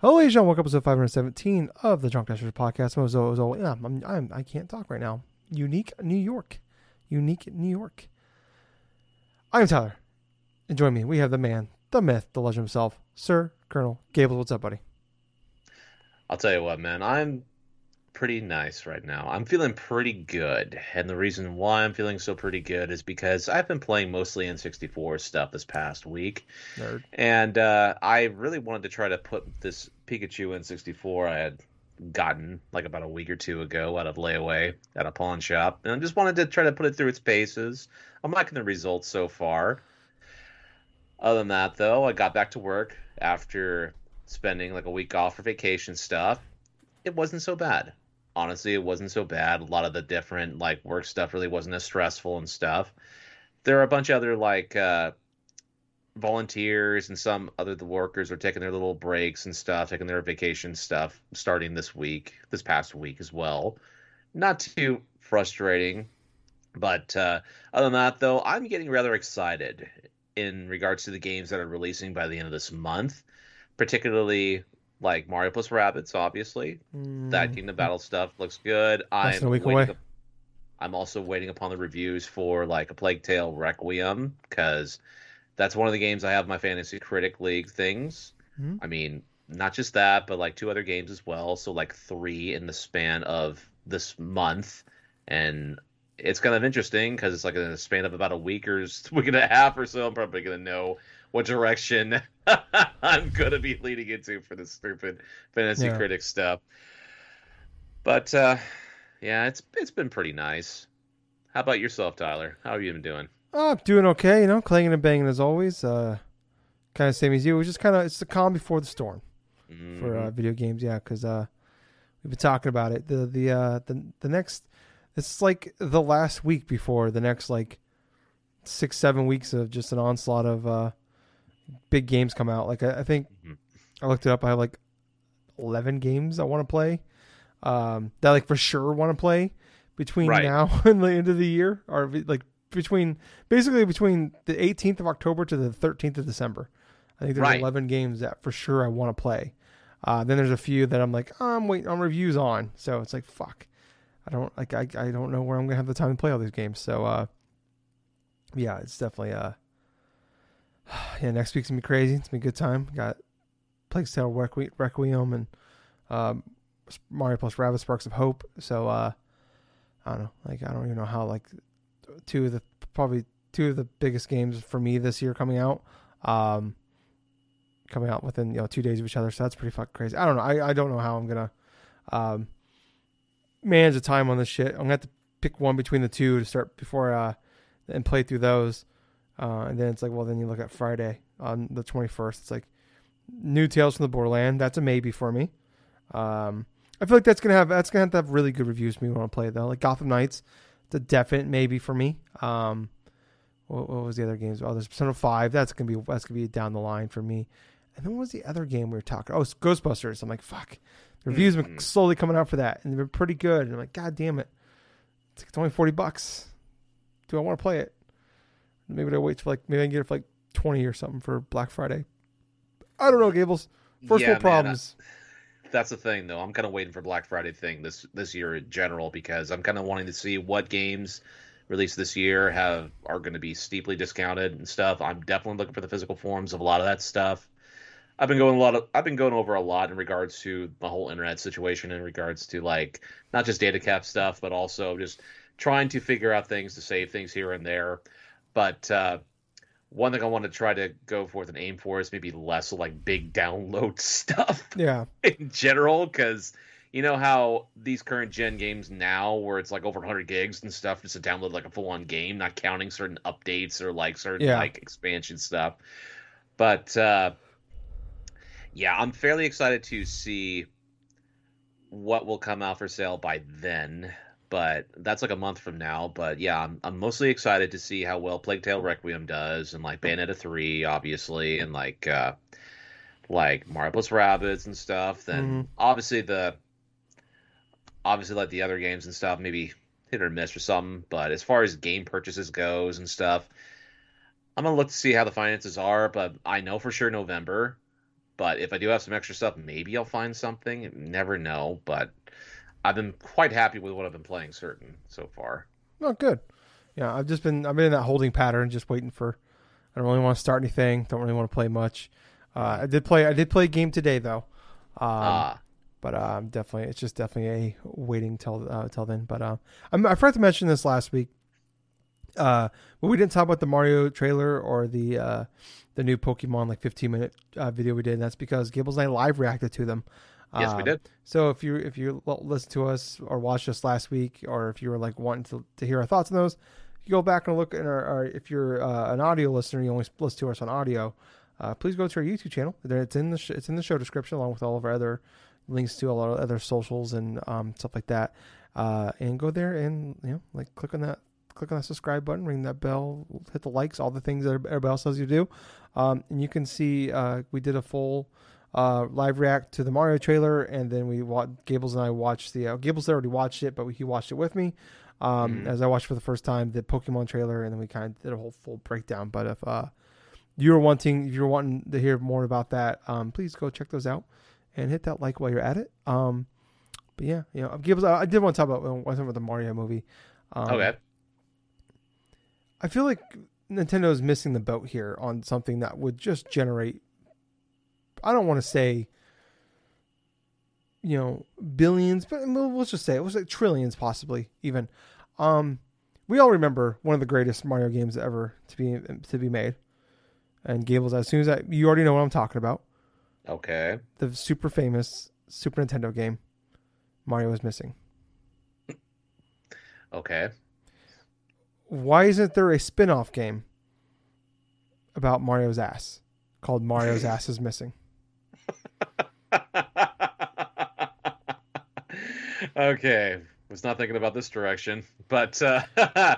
Hello, gentlemen. Welcome to episode 517 of the Drunk Dashers podcast. I'm, I'm, I'm, I can't talk right now. Unique New York. Unique New York. I'm Tyler. And join me. We have the man, the myth, the legend himself, Sir Colonel Gables. What's up, buddy? I'll tell you what, man. I'm pretty nice right now. I'm feeling pretty good. And the reason why I'm feeling so pretty good is because I've been playing mostly N64 stuff this past week. Nerd. And uh, I really wanted to try to put this Pikachu N64 I had gotten like about a week or two ago out of layaway at a pawn shop. And I just wanted to try to put it through its paces. I'm liking the results so far. Other than that, though, I got back to work after spending like a week off for vacation stuff. It wasn't so bad. Honestly, it wasn't so bad. A lot of the different like work stuff really wasn't as stressful and stuff. There are a bunch of other like uh, volunteers and some other the workers are taking their little breaks and stuff, taking their vacation stuff starting this week, this past week as well. Not too frustrating, but uh, other than that, though, I'm getting rather excited in regards to the games that are releasing by the end of this month, particularly like Mario plus Rabbids, obviously. Mm, That Kingdom Battle stuff looks good. Less I'm a week waiting away. up- I'm also waiting upon the reviews for like a Plague Tale Requiem because that's one of the games I have my Fantasy Critic League things. Mhm. I mean, not just that, but like two other games as well. So like three in the span of this month, and it's kind of interesting because it's like in the span of about a week or week and a half or so. I'm probably gonna know what direction I'm gonna be leading into for this stupid Fantasy Yeah. Critic stuff. But uh, yeah, it's it's been pretty nice. How about yourself, Tyler? How have you been doing? Oh, I'm doing okay, you know, clanging and banging as always. Uh, kind of same as you. It was just kind of, it's the calm before the storm. for uh, Mhm. video games. Yeah, because uh, we've been talking about it. The the uh, the the next it's like the last week before the next like six seven weeks of just an onslaught of uh, big games come out. Like I, I think Mhm. I looked it up. I have like eleven games I want to play. Um, that I, like for sure want to play between Right. now and the end of the year, or like between basically between the 18th of October to the 13th of December. I think there's Right. 11 games that for sure I want to play. Uh, then there's a few that I'm like, oh, I'm waiting on reviews on. So it's like, fuck. I don't like I, I don't know where I'm gonna have the time to play all these games. So uh, yeah, it's definitely uh, yeah. Next week's gonna be crazy. It's gonna be a good time. Got Plague Tale Requi- Requiem and um, Mario plus Rabbids Sparks of Hope. So uh, I don't know. Like I don't even know how like two of the probably two of the biggest games for me this year coming out. Um, coming out within you know two days of each other. So that's pretty fucking crazy. I don't know. I, I don't know how I'm gonna um manage the time on this shit. I'm gonna have to pick one between the two to start before uh and play through those. Uh, and then it's like, well, then you look at Friday on the 21st. It's like new Tales from the Borderland. That's a maybe for me. Um, I feel like that's gonna have that's gonna have to have really good reviews for me when I play it though. Like Gotham Knights, it's a definite maybe for me. Um, what, what was the other games? Oh, there's Persona Five. That's gonna be that's gonna be down the line for me. And then what was the other game we were talking? Oh, it's Ghostbusters. I'm like, fuck. The reviews have been Mhm. slowly coming out for that, and they've been pretty good. And I'm like, god damn it, it's, it's only forty bucks. Do I want to play it? Maybe I wait for like maybe I can get it for like twenty or something for Black Friday. I don't know, Gables. First Yeah, world man, I- problems. that's the thing though. I'm kind of waiting for Black Friday thing this this year in general because I'm kind of wanting to see what games released this year have are going to be steeply discounted and stuff. I'm definitely looking for the physical forms of a lot of that stuff. I've been going a lot of I've been going over a lot in regards to the whole internet situation in regards to like not just data cap stuff but also just trying to figure out things to save things here and there. But uh one thing I want to try to go forth and aim for is maybe less like big download stuff Yeah, in general because you know how these current gen games now where it's like over 100 gigs and stuff just to download like a full-on game not counting certain updates or like certain Yeah. like expansion stuff. But uh yeah i'm fairly excited to see what will come out for sale by then but that's like a month from now but yeah i'm, I'm mostly excited to see how well plague tale requiem does and like bayonetta 3 obviously and like uh like Mario Rabbids and stuff, then Mhm. obviously the obviously like the other games and stuff, maybe hit or miss or something. But as far as game purchases goes and stuff, I'm gonna look to see how the finances are. But I know for sure November But if I do have some extra stuff, maybe I'll find something. Never know. But I've been quite happy with what I've been playing, certain so far. Oh, good. Yeah, I've just been I've been in that holding pattern, just waiting for. I don't really want to start anything. Don't really want to play much. Uh, I did play. I did play a game today though. Um, Ah, but um, definitely, it's just definitely a waiting till uh, till then. But uh, I'm, I forgot to mention this last week. Uh, but we didn't talk about the Mario trailer or the uh, the new Pokemon like 15 minute uh, video we did. And that's because Gables and I live reacted to them. Yes, we Um, did. So if you if you listened to us or watched us last week, or if you were like wanting to, to hear our thoughts on those, you go back and look our if you're uh, an audio listener, you only listen to us on audio. Uh, please go to our YouTube channel. It's in the sh- it's in the show description along with all of our other links to a lot of other socials and um, stuff like that. Uh, and go there and you know like click on that click on that subscribe button, ring that bell, hit the likes, all the things that everybody else tells you to do. Um, and you can see uh, we did a full uh, live react to the Mario trailer, and then we wa- Gables and I watched the uh, Gables already watched it, but he watched it with me um, Mhm. as I watched for the first time the Pokemon trailer, and then we kind of did a whole full breakdown. But if uh, you're wanting if you're wanting to hear more about that, um, please go check those out and hit that like while you're at it. Um, but yeah, you know, Gables, I, I did want to talk about uh, one thing about the Mario movie. Um, okay. I feel like Nintendo is missing the boat here on something that would just generate. I don't want to say, you know, billions, but we'll, let's just say it was like trillions, possibly even. Um, we all remember one of the greatest Mario games ever to be to be made. And Gables, as soon as I, you already know what I'm talking about, Okay. the super famous Super Nintendo game, Mario is missing. Okay. why isn't there a spin-off game about Mario's ass called Mario's ass is missing? Okay. Was not thinking about this direction, but uh,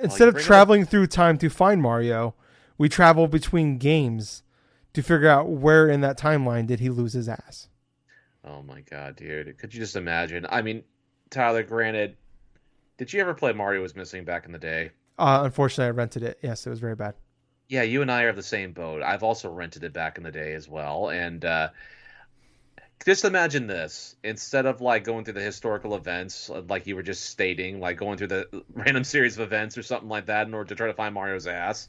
Instead of traveling through time to find Mario, we travel between games to figure out where in that timeline did he lose his ass. Oh my god, dude! Could you just imagine? I mean, Tyler. Granted, did you ever play Mario Was Missing back in the day? Uh, unfortunately, I rented it. Yes, it was very bad. Yeah, you and I are the same boat. I've also rented it back in the day as well, and uh, just imagine this: instead of like going through the historical events, like you were just stating, like going through the random series of events or something like that, in order to try to find Mario's ass,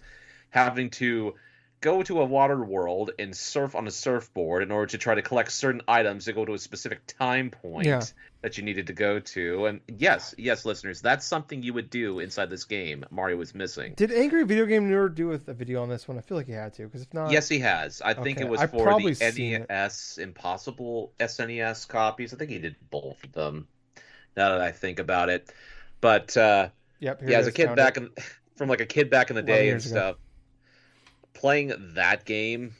having to go to a water world and surf on a surfboard in order to try to collect certain items to go to a specific time point Yeah. that you needed to go to. And yes, yes, listeners, that's something you would do inside this game. Mario was missing. Did Angry Video Game Nerd do a video on this one? I feel like he had to, because if not, Yes, he has. I think it was I've for the seen it. NES Impossible SNES copies. I think he did both of them. Now that I think about it, but uh, Yep. yeah, as a kid found back it. in from like a kid back in the day and stuff. ago. Playing that game,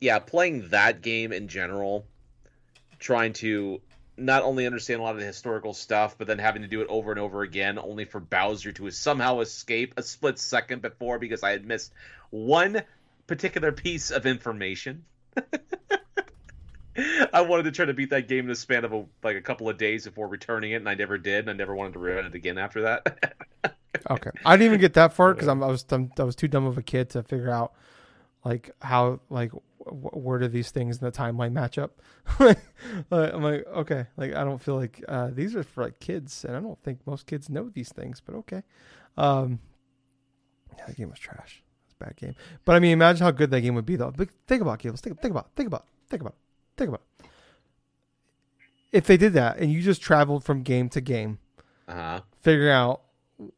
yeah, playing that game in general, trying to not only understand a lot of the historical stuff, but then having to do it over and over again, only for Bowser to somehow escape a split second before because I had missed one particular piece of information. I wanted to try to beat that game in the span of a, like a couple of days before returning it, and I never did, and I never wanted to run it again after that. Okay, I didn't even get that far because I was dumb, I was too dumb of a kid to figure out like how like wh- where do these things in the timeline match up. Like, I'm like, okay, like I don't feel like uh, these are for like kids, and I don't think most kids know these things. But okay, um, yeah, that game was trash. It's a bad game. But I mean, imagine how good that game would be though. But think about it, Gables. Think, think about, it, think about, think about, think about. If they did that and you just traveled from game to game, uh huh. figure out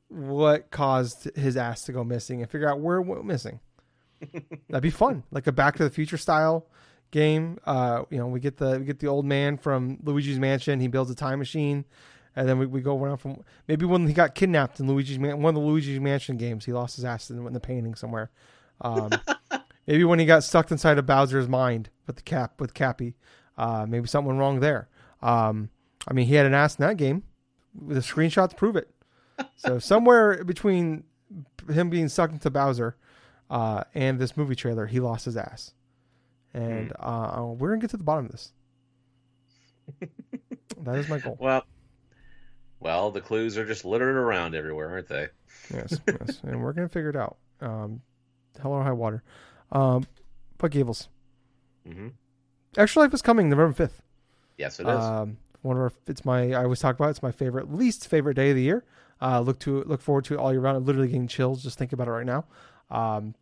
what caused his ass to go missing and figure out where it went missing. That'd be fun, like a Back to the Future style game. Uh, you know, we get the we get the old man from Luigi's Mansion. He builds a time machine, and then we, we go around from maybe when he got kidnapped in Luigi's Man, one of the Luigi's Mansion games. He lost his ass in, in the painting somewhere. Um, maybe when he got stuck inside of Bowser's mind with the cap with Cappy. Uh, maybe something went wrong there. Um, I mean, he had an ass in that game. The screenshots prove it. So somewhere between him being sucked into Bowser uh, and this movie trailer, he lost his ass. And uh, we're gonna get to the bottom of this. that is my goal. Well, well, the clues are just littered around everywhere, aren't they? Yes, yes, and we're gonna figure it out. Um, hell or high water. Um, but Gables, hmm Extra Life is coming November fifth. Yes, it is. Um, one of our, it's my I always talk about it, it's my favorite, least favorite day of the year. Uh, look to look forward to it all year round. I'm literally getting chills just thinking about it right now. Um,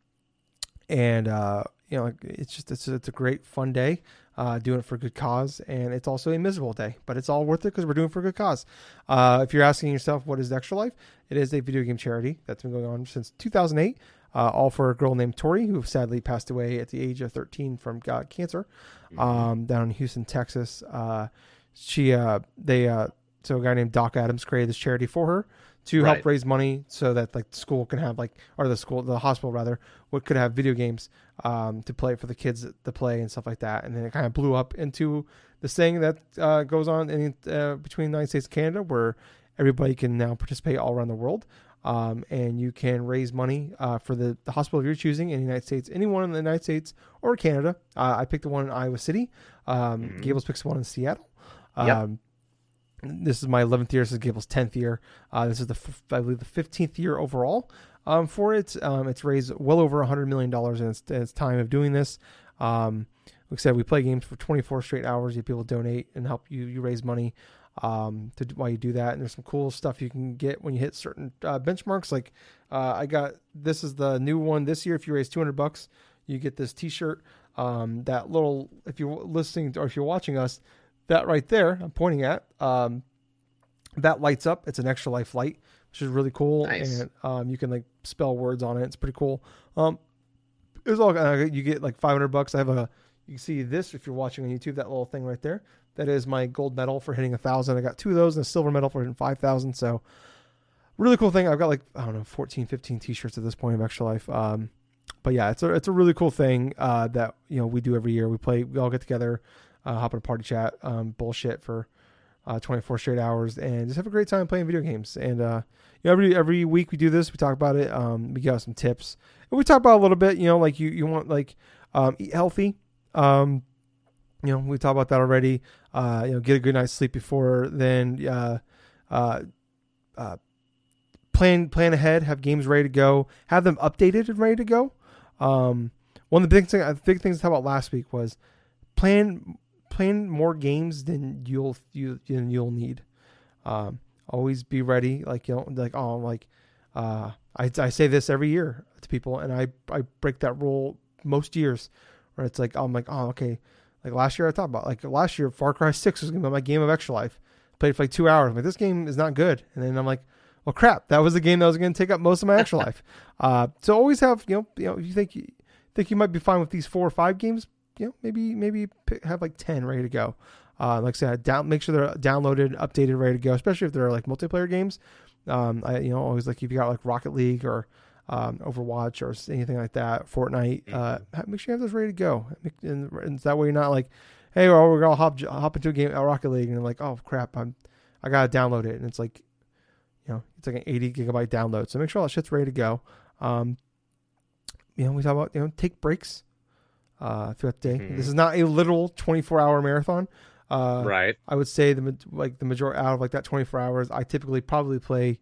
and uh, you know, it's just it's it's a great fun day. Uh, doing it for a good cause, and it's also a miserable day, but it's all worth it because we're doing it for a good cause. Uh, if you're asking yourself what is Extra Life, it is a video game charity that's been going on since 2008. Uh, all for a girl named Tori, who sadly passed away at the age of 13 from uh, cancer Mhm. um, down in Houston, Texas. Uh, she, uh, they, uh, so a guy named Doc Adams created this charity for her to help Right. raise money so that like the school can have like, or the school, the hospital rather, what could have video games um, to play for the kids to play and stuff like that. And then it kind of blew up into this thing that uh, goes on in, uh, between the United States and Canada, where everybody can now participate all around the world. Um, and you can raise money uh, for the, the hospital of your choosing in the United States, anyone in the United States or Canada. Uh, I picked the one in Iowa City. Um, Mhm. Gables picks one in Seattle. Yep. This is my 11th year. This is Gables' 10th year. Uh, this is the f- I believe the 15th year overall um, for it. Um, it's raised well over 100 million dollars in its, in its time of doing this. Um, like I said, we play games for 24 straight hours. You have people donate and help you. You raise money um, to while you do that. And there's some cool stuff you can get when you hit certain uh, benchmarks. Like uh, I got this is the new one this year. If you raise 200 bucks, you get this T-shirt. Um, that little, if you're listening or if you're watching us, that right there, I'm pointing at, um, that lights up. It's an extra life light, which is really cool. Nice. And um, you can like spell words on it. It's pretty cool. Um, it's all uh, you get like 500 bucks. I have a, you can see this if you're watching on YouTube. That little thing right there. That is my gold medal for hitting a thousand. I got two of those and a silver medal for hitting 5,000. So really cool thing. I've got like, I don't know, 14, 15 t-shirts at this point of extra life. Um, but yeah, it's a, it's a really cool thing, uh, that, you know, we do every year. We play, we all get together, uh, hop in a party chat, um, bullshit for, uh, 24 straight hours and just have a great time playing video games. And, uh, you know, every, every week we do this, we talk about it. Um, we give out some tips and we talk about a little bit, you know, like you, you want like, um, eat healthy. Um, you know, we talked about that already. Uh, you know, get a good night's sleep before then. Uh, uh, uh, plan plan ahead. Have games ready to go. Have them updated and ready to go. Um, one of the big things, uh, big things to talk about last week was plan plan more games than you'll you than you'll need. Um, always be ready. Like you know, like oh, like uh, I I say this every year to people, and I I break that rule most years, where it's like I'm like oh okay, like last year I thought about like last year Far Cry Six was gonna be my game of extra life. Played for like two hours. I'm like this game is not good, and then I'm like, well crap, that was the game that was gonna take up most of my extra life. Uh, so always have you know you know if you think you think you might be fine with these four or five games, you know maybe maybe pick, have like ten ready to go. Uh, like I said, down make sure they're downloaded, updated, ready to go. Especially if they're like multiplayer games. Um, I you know always like if you got like Rocket League or um, Overwatch or anything like that, Fortnite. Uh, make sure you have those ready to go, and, and that way you're not like, hey, well, we're gonna hop hop into a game, uh, Rocket League, and like, oh crap, I'm I gotta download it, and it's like, you know, it's like an 80 gigabyte download. So make sure all that shit's ready to go. Um, you know, we talk about you know take breaks uh, throughout the day. Mhm. This is not a literal 24 hour marathon. Uh, right. I would say the like the majority out of like that 24 hours, I typically probably play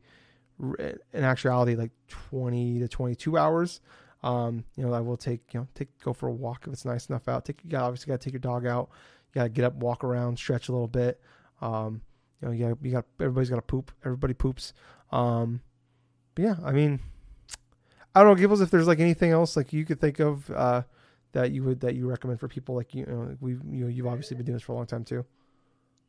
in actuality like 20 to 22 hours. Um, you know, I will take you know take go for a walk if it's nice enough out. Take you got obviously got to take your dog out. You got to get up, walk around, stretch a little bit. Um, you know, you got you got everybody's got to poop. Everybody poops. Um, but yeah, I mean, I don't know, Gibbles, if there's like anything else like you could think of uh, that you would that you recommend for people like you know we you know you've obviously been doing this for a long time too.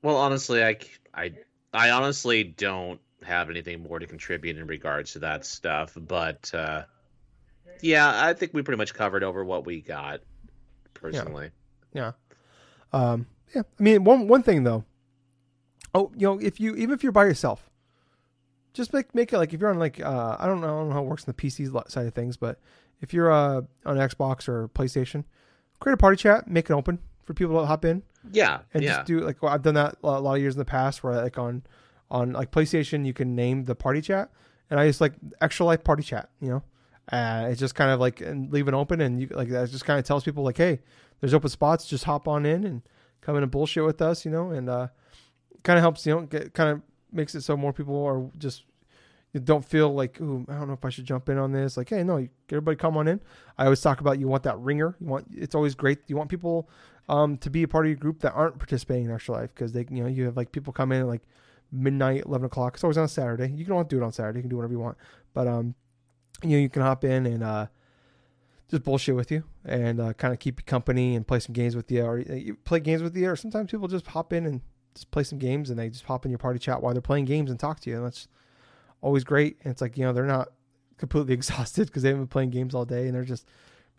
Well, honestly, I I I honestly don't have anything more to contribute in regards to that stuff. But uh, yeah, I think we pretty much covered over what we got personally. Yeah. Um, yeah, I mean one one thing though. Oh, you know, if you even if you're by yourself, just make make it like if you're on like uh, I don't know, I don't know how it works on the PC side of things, but if you're uh, on Xbox or PlayStation, create a party chat, make it open for people to hop in. Yeah, and yeah, just do like well, I've done that a lot of years in the past where like on on like PlayStation you can name the party chat. And I just like extra life party chat, you know. Uh, it's just kind of like and leave it open and you like that just kind of tells people like hey, there's open spots, just hop on in and come in and bullshit with us, you know, and uh kind of helps, you know, get kind of makes it so more people are just don't feel like, I don't know if I should jump in on this. Like, hey, no, you, everybody come on in. I always talk about you want that ringer. You want it's always great. You want people um, to be a part of your group that aren't participating in extra life because they, you know, you have like people come in at like midnight, eleven o'clock. It's always on Saturday. You can all do it on Saturday. You can do whatever you want, but um, you know, you can hop in and uh, just bullshit with you and uh, kind of keep you company and play some games with you, or uh, you play games with you. Or sometimes people just hop in and just play some games and they just hop in your party chat while they're playing games and talk to you. And that's always great. And it's like, you know, they're not completely exhausted because they haven't been playing games all day and they're just,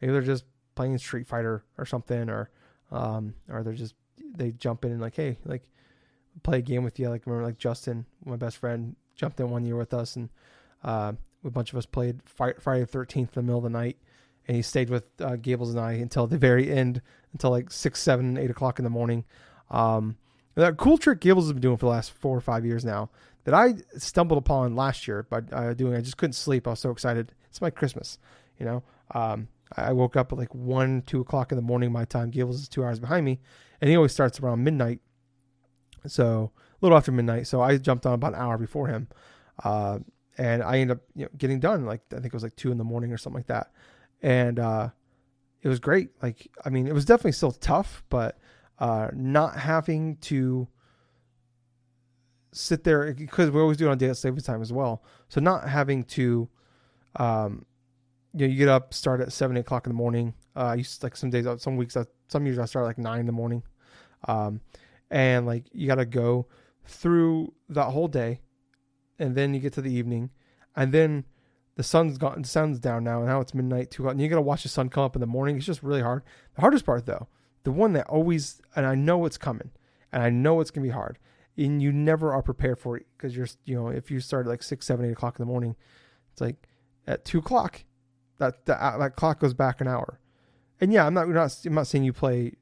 maybe they're just playing Street Fighter or something, or, um, or they're just, they jump in and like, hey, like, play a game with you. Like, remember, like Justin, my best friend, jumped in one year with us and, uh, a bunch of us played Friday the 13th in the middle of the night. And he stayed with uh, Gables and I until the very end, until like six, seven, eight o'clock in the morning. Um, that cool trick Gables has been doing for the last four or five years now that I stumbled upon last year by uh, doing. I just couldn't sleep. I was so excited. It's my Christmas, you know. Um, I woke up at like one, two o'clock in the morning my time. Gables is two hours behind me, and he always starts around midnight. So a little after midnight. So I jumped on about an hour before him, uh, and I ended up you know, getting done. Like I think it was like two in the morning or something like that, and uh, it was great. Like I mean, it was definitely still tough, but uh, not having to sit there because we always do it on daylight savings time as well. So not having to, um, you know, you get up, start at seven, eight o'clock in the morning. Uh, I used to, like some days, some weeks, some years I start like nine in the morning, um, and like you got to go through that whole day, and then you get to the evening, and then the sun's gotten the sun's down now, and now it's midnight, two o'clock, and you got to watch the sun come up in the morning. It's just really hard. The hardest part though, the one that always, and I know it's coming, and I know it's gonna be hard, and you never are prepared for it because you're you know if you start at like six seven eight o'clock in the morning it's like at two o'clock that that, uh, that clock goes back an hour. And yeah i'm not, not i'm not saying you play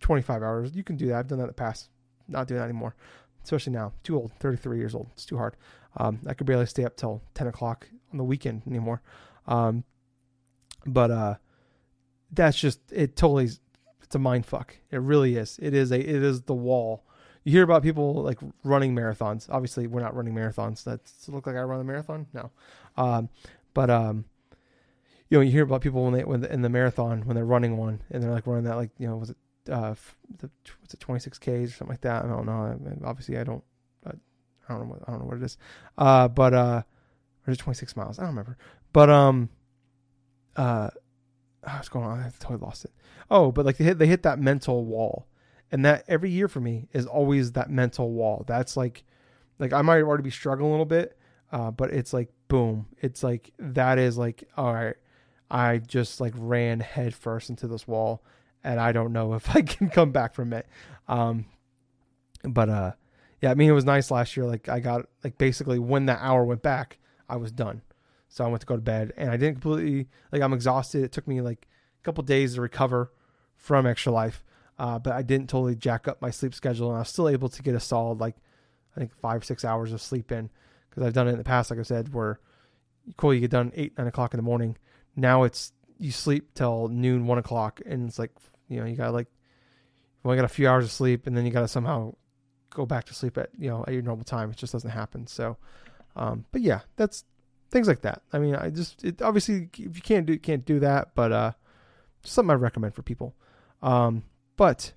25 hours. You can do that. I've done that in the past. Not doing that anymore especially now. Too old. 33 years old. It's too hard. Um, i could barely stay up till 10 o'clock on the weekend anymore. Um, but uh, that's just it totally it's a mind fuck. It really is. It is a it is the wall you hear about people like running marathons. Obviously, we're not running marathons. That look like I run a marathon. No, um, but um, you know, you hear about people when they when the, in the marathon when they're running one and they're like running that like you know was it uh the, was it 26 k's or something like that. I don't know. I mean, obviously, I don't. I, don't know what I don't know what it is. Uh, but uh, or is 26 miles? I don't remember. But um, uh, what's going on? I totally lost it. Oh, but like they hit they hit that mental wall and that every year for me is always that mental wall. That's like, like I might already be struggling a little bit, uh, but it's like boom. It's like that is like all right. I just like ran headfirst into this wall, and I don't know if I can come back from it. Um, but uh, yeah, I mean it was nice last year. Like I got like basically when that hour went back, I was done. So I went to go to bed, and I didn't completely like I'm exhausted. It took me like a couple days to recover from extra life uh, but I didn't totally jack up my sleep schedule, and I was still able to get a solid like I think five six hours of sleep in because I've done it in the past, like I said, where cool you get done eight nine o'clock in the morning. Now it's you sleep till noon one o'clock, and it's like you know you got like you only got a few hours of sleep, and then you got to somehow go back to sleep at you know at your normal time. It just doesn't happen. So, um, but yeah, that's things like that. I mean, I just it, obviously if you can't do can't do that, but uh, something I recommend for people. Um, but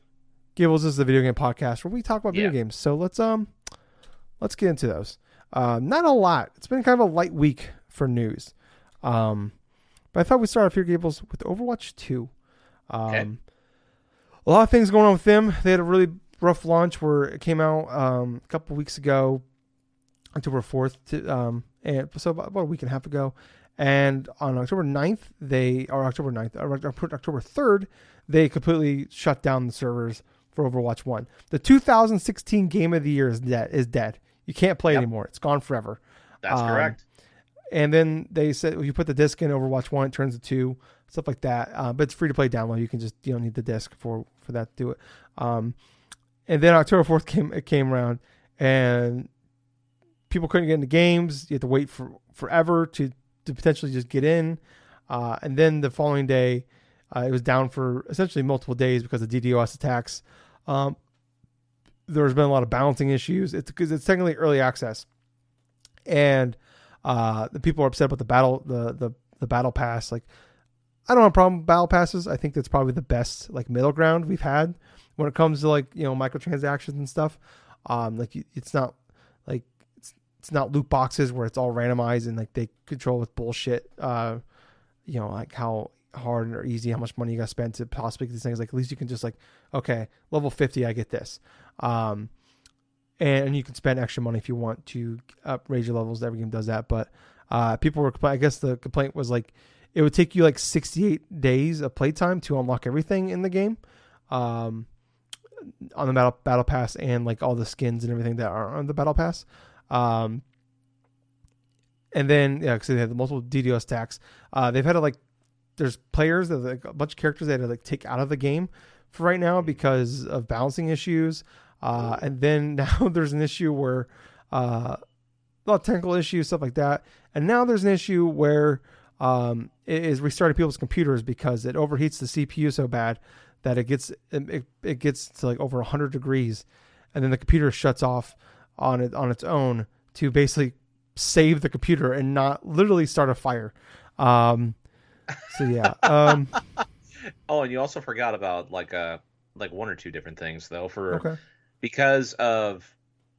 Gables is the video game podcast where we talk about video games. So let's um let's get into those. Uh, not a lot. It's been kind of a light week for news. Um, but I thought we'd start off here, Gables, with Overwatch 2. Um, okay. A lot of things going on with them. They had a really rough launch where it came out um, a couple weeks ago, October 4th, to, um, and so about, about, a week and a half ago. And on October 9th, they, or October 9th, or October 3rd, they completely shut down the servers for Overwatch 1. The 2016 game of the year is dead. Is dead. You can't play yep. anymore. It's gone forever. That's um, correct. And then they said if you put the disc in Overwatch 1, it turns to 2, stuff like that. Uh, but it's free to play download. You can just you don't need the disc for for that to do it. Um, and then October 4th came it came around and people couldn't get into games. You had to wait for forever to to potentially just get in. Uh, and then the following day, uh, it was down for essentially multiple days because of DDoS attacks. Um, there's been a lot of balancing issues. It's because it's technically early access, and Uh, the people are upset about the battle the the the battle pass. Like I don't have a problem with battle passes. I think that's probably the best like middle ground we've had when it comes to like you know microtransactions and stuff. Um, like it's not like it's it's not loot boxes where it's all randomized and like they control with bullshit. Uh, you know like how hard or easy how much money you got to spend to possibly get these things. Like at least you can just like okay level fifty I get this. Um, and you can spend extra money if you want to upgrade your levels. Every game does that, but uh, people were. I guess the complaint was like it would take you like 68 days of playtime to unlock everything in the game um, on the battle battle pass and like all the skins and everything that are on the battle pass um, and then yeah because they the multiple DDoS attacks uh, they've had to like there's players that like a bunch of characters they had to like take out of the game for right now because of balancing issues uh, and then now there's an issue where uh, a lot of technical issues stuff like that and now there's an issue where um, is restarting people's computers because it overheats the CPU so bad that it gets it, it gets to like over 100 degrees, and then the computer shuts off on it on its own to basically save the computer and not literally start a fire. Um, so yeah. Um, oh, and you also forgot about like uh like one or two different things though for okay. because of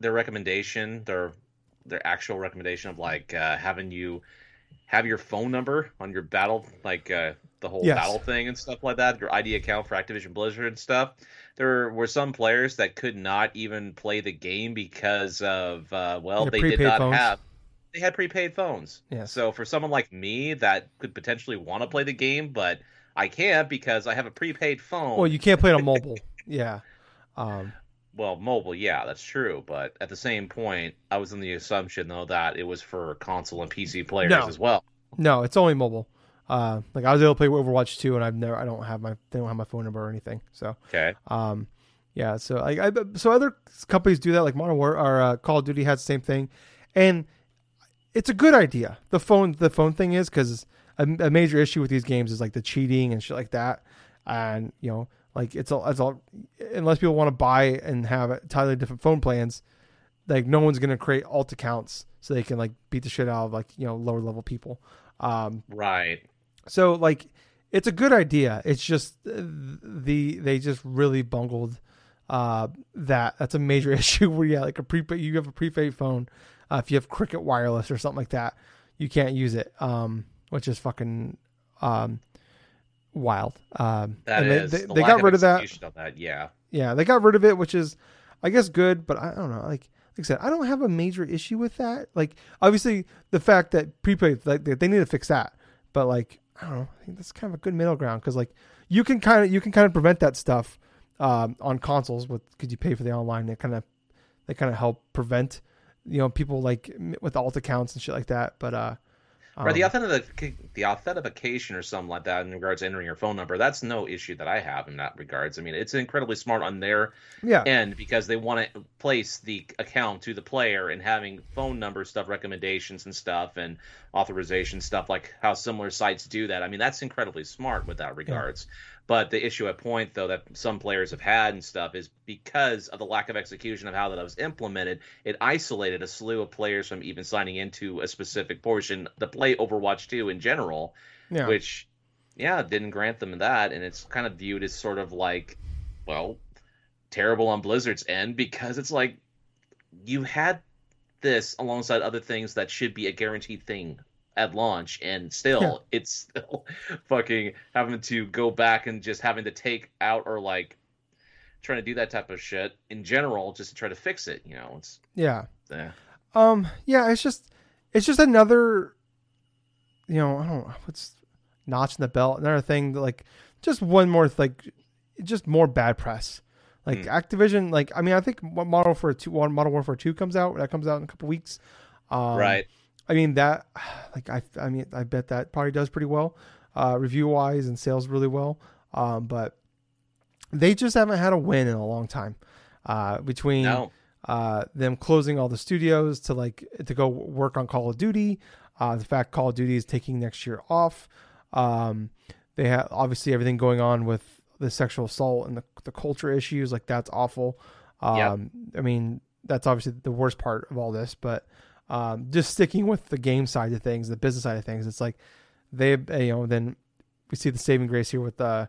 their recommendation, their their actual recommendation of like uh, having you have your phone number on your battle, like uh, the whole Yes. battle thing and stuff like that, your ID account for Activision Blizzard and stuff. There were some players that could not even play the game because of uh, well, Their they did not phones. have they had prepaid phones. Yeah. So for someone like me that could potentially want to play the game, but I can't because I have a prepaid phone. Well, you can't play it on mobile. yeah. Um, well, mobile, yeah, that's true. But at the same point, I was in the assumption though that it was for console and PC players No. as well. no, it's only mobile. Uh, like I was able to play Overwatch 2 and I've never, I don't have my, they don't have my phone number or anything. So, Okay. Um, yeah, so like I so other companies do that, like Modern War or uh, Call of Duty has the same thing, and it's a good idea. The phone the phone thing is because a, a major issue with these games is like the cheating and shit like that, and you know like it's all it's all unless people want to buy and have entirely different phone plans, like no one's gonna create alt accounts so they can like beat the shit out of like you know lower level people. Um, Right. so like it's a good idea. It's just uh, the they just really bungled uh that. That's a major issue where yeah, like a prepaid you have a prepaid phone. Uh, if you have Cricket Wireless or something like that, you can't use it. Um, which is fucking um wild. Um, That and they- is. they, the they got rid of that. that. Yeah. Yeah, they got rid of it, which is, I guess, good. But I don't know. Like, like I said, I don't have a major issue with that. Like, obviously, the fact that prepaid, like, they, they need to fix that. But like, I don't know. I think that's kind of a good middle ground because like, you can kind of you can kind of prevent that stuff um, on consoles with because you pay for the online. They kind of they kind of help prevent you know people like with alt accounts and shit like that. But uh, Right, the um, authentic the authentication or something like that in regards to entering your phone number, that's no issue that I have in that regards. I mean, it's incredibly smart on their yeah, end because they want to place the account to the player and having phone number stuff, recommendations and stuff, and authorization stuff like how similar sites do that. I mean, that's incredibly smart with that regards. But the issue at point though that some players have had and stuff is because of the lack of execution of how that was implemented, it isolated a slew of players from even signing into a specific portion to play Overwatch 2 in general yeah, which yeah didn't grant them that and it's kind of viewed as sort of like well terrible on blizzard's end because it's like you had this alongside other things that should be a guaranteed thing at launch and still Yeah. it's still fucking having to go back and just having to take out or like trying to do that type of shit in general just to try to fix it you know it's yeah. yeah Um, yeah, it's just it's just another you know, I don't know what's notch in the belt, another thing like just one more like just more bad press. Like Hmm. Activision, like I mean, I think Modern Warfare two, Modern Warfare two comes out. That comes out in a couple weeks. Um, right I mean that, like I, I mean, I bet that probably does pretty well, uh, review wise and sales really well. Um, but they just haven't had a win in a long time. Uh, between no uh, them closing all the studios to like to go work on Call of Duty. Uh, the fact Call of Duty is taking next year off. Um, they have obviously everything going on with the sexual assault and the, the culture issues. Like that's awful. Um, I mean, that's obviously the worst part of all this, but um, just sticking with the game side of things, the business side of things, it's like they, you know, then we see the saving grace here with uh,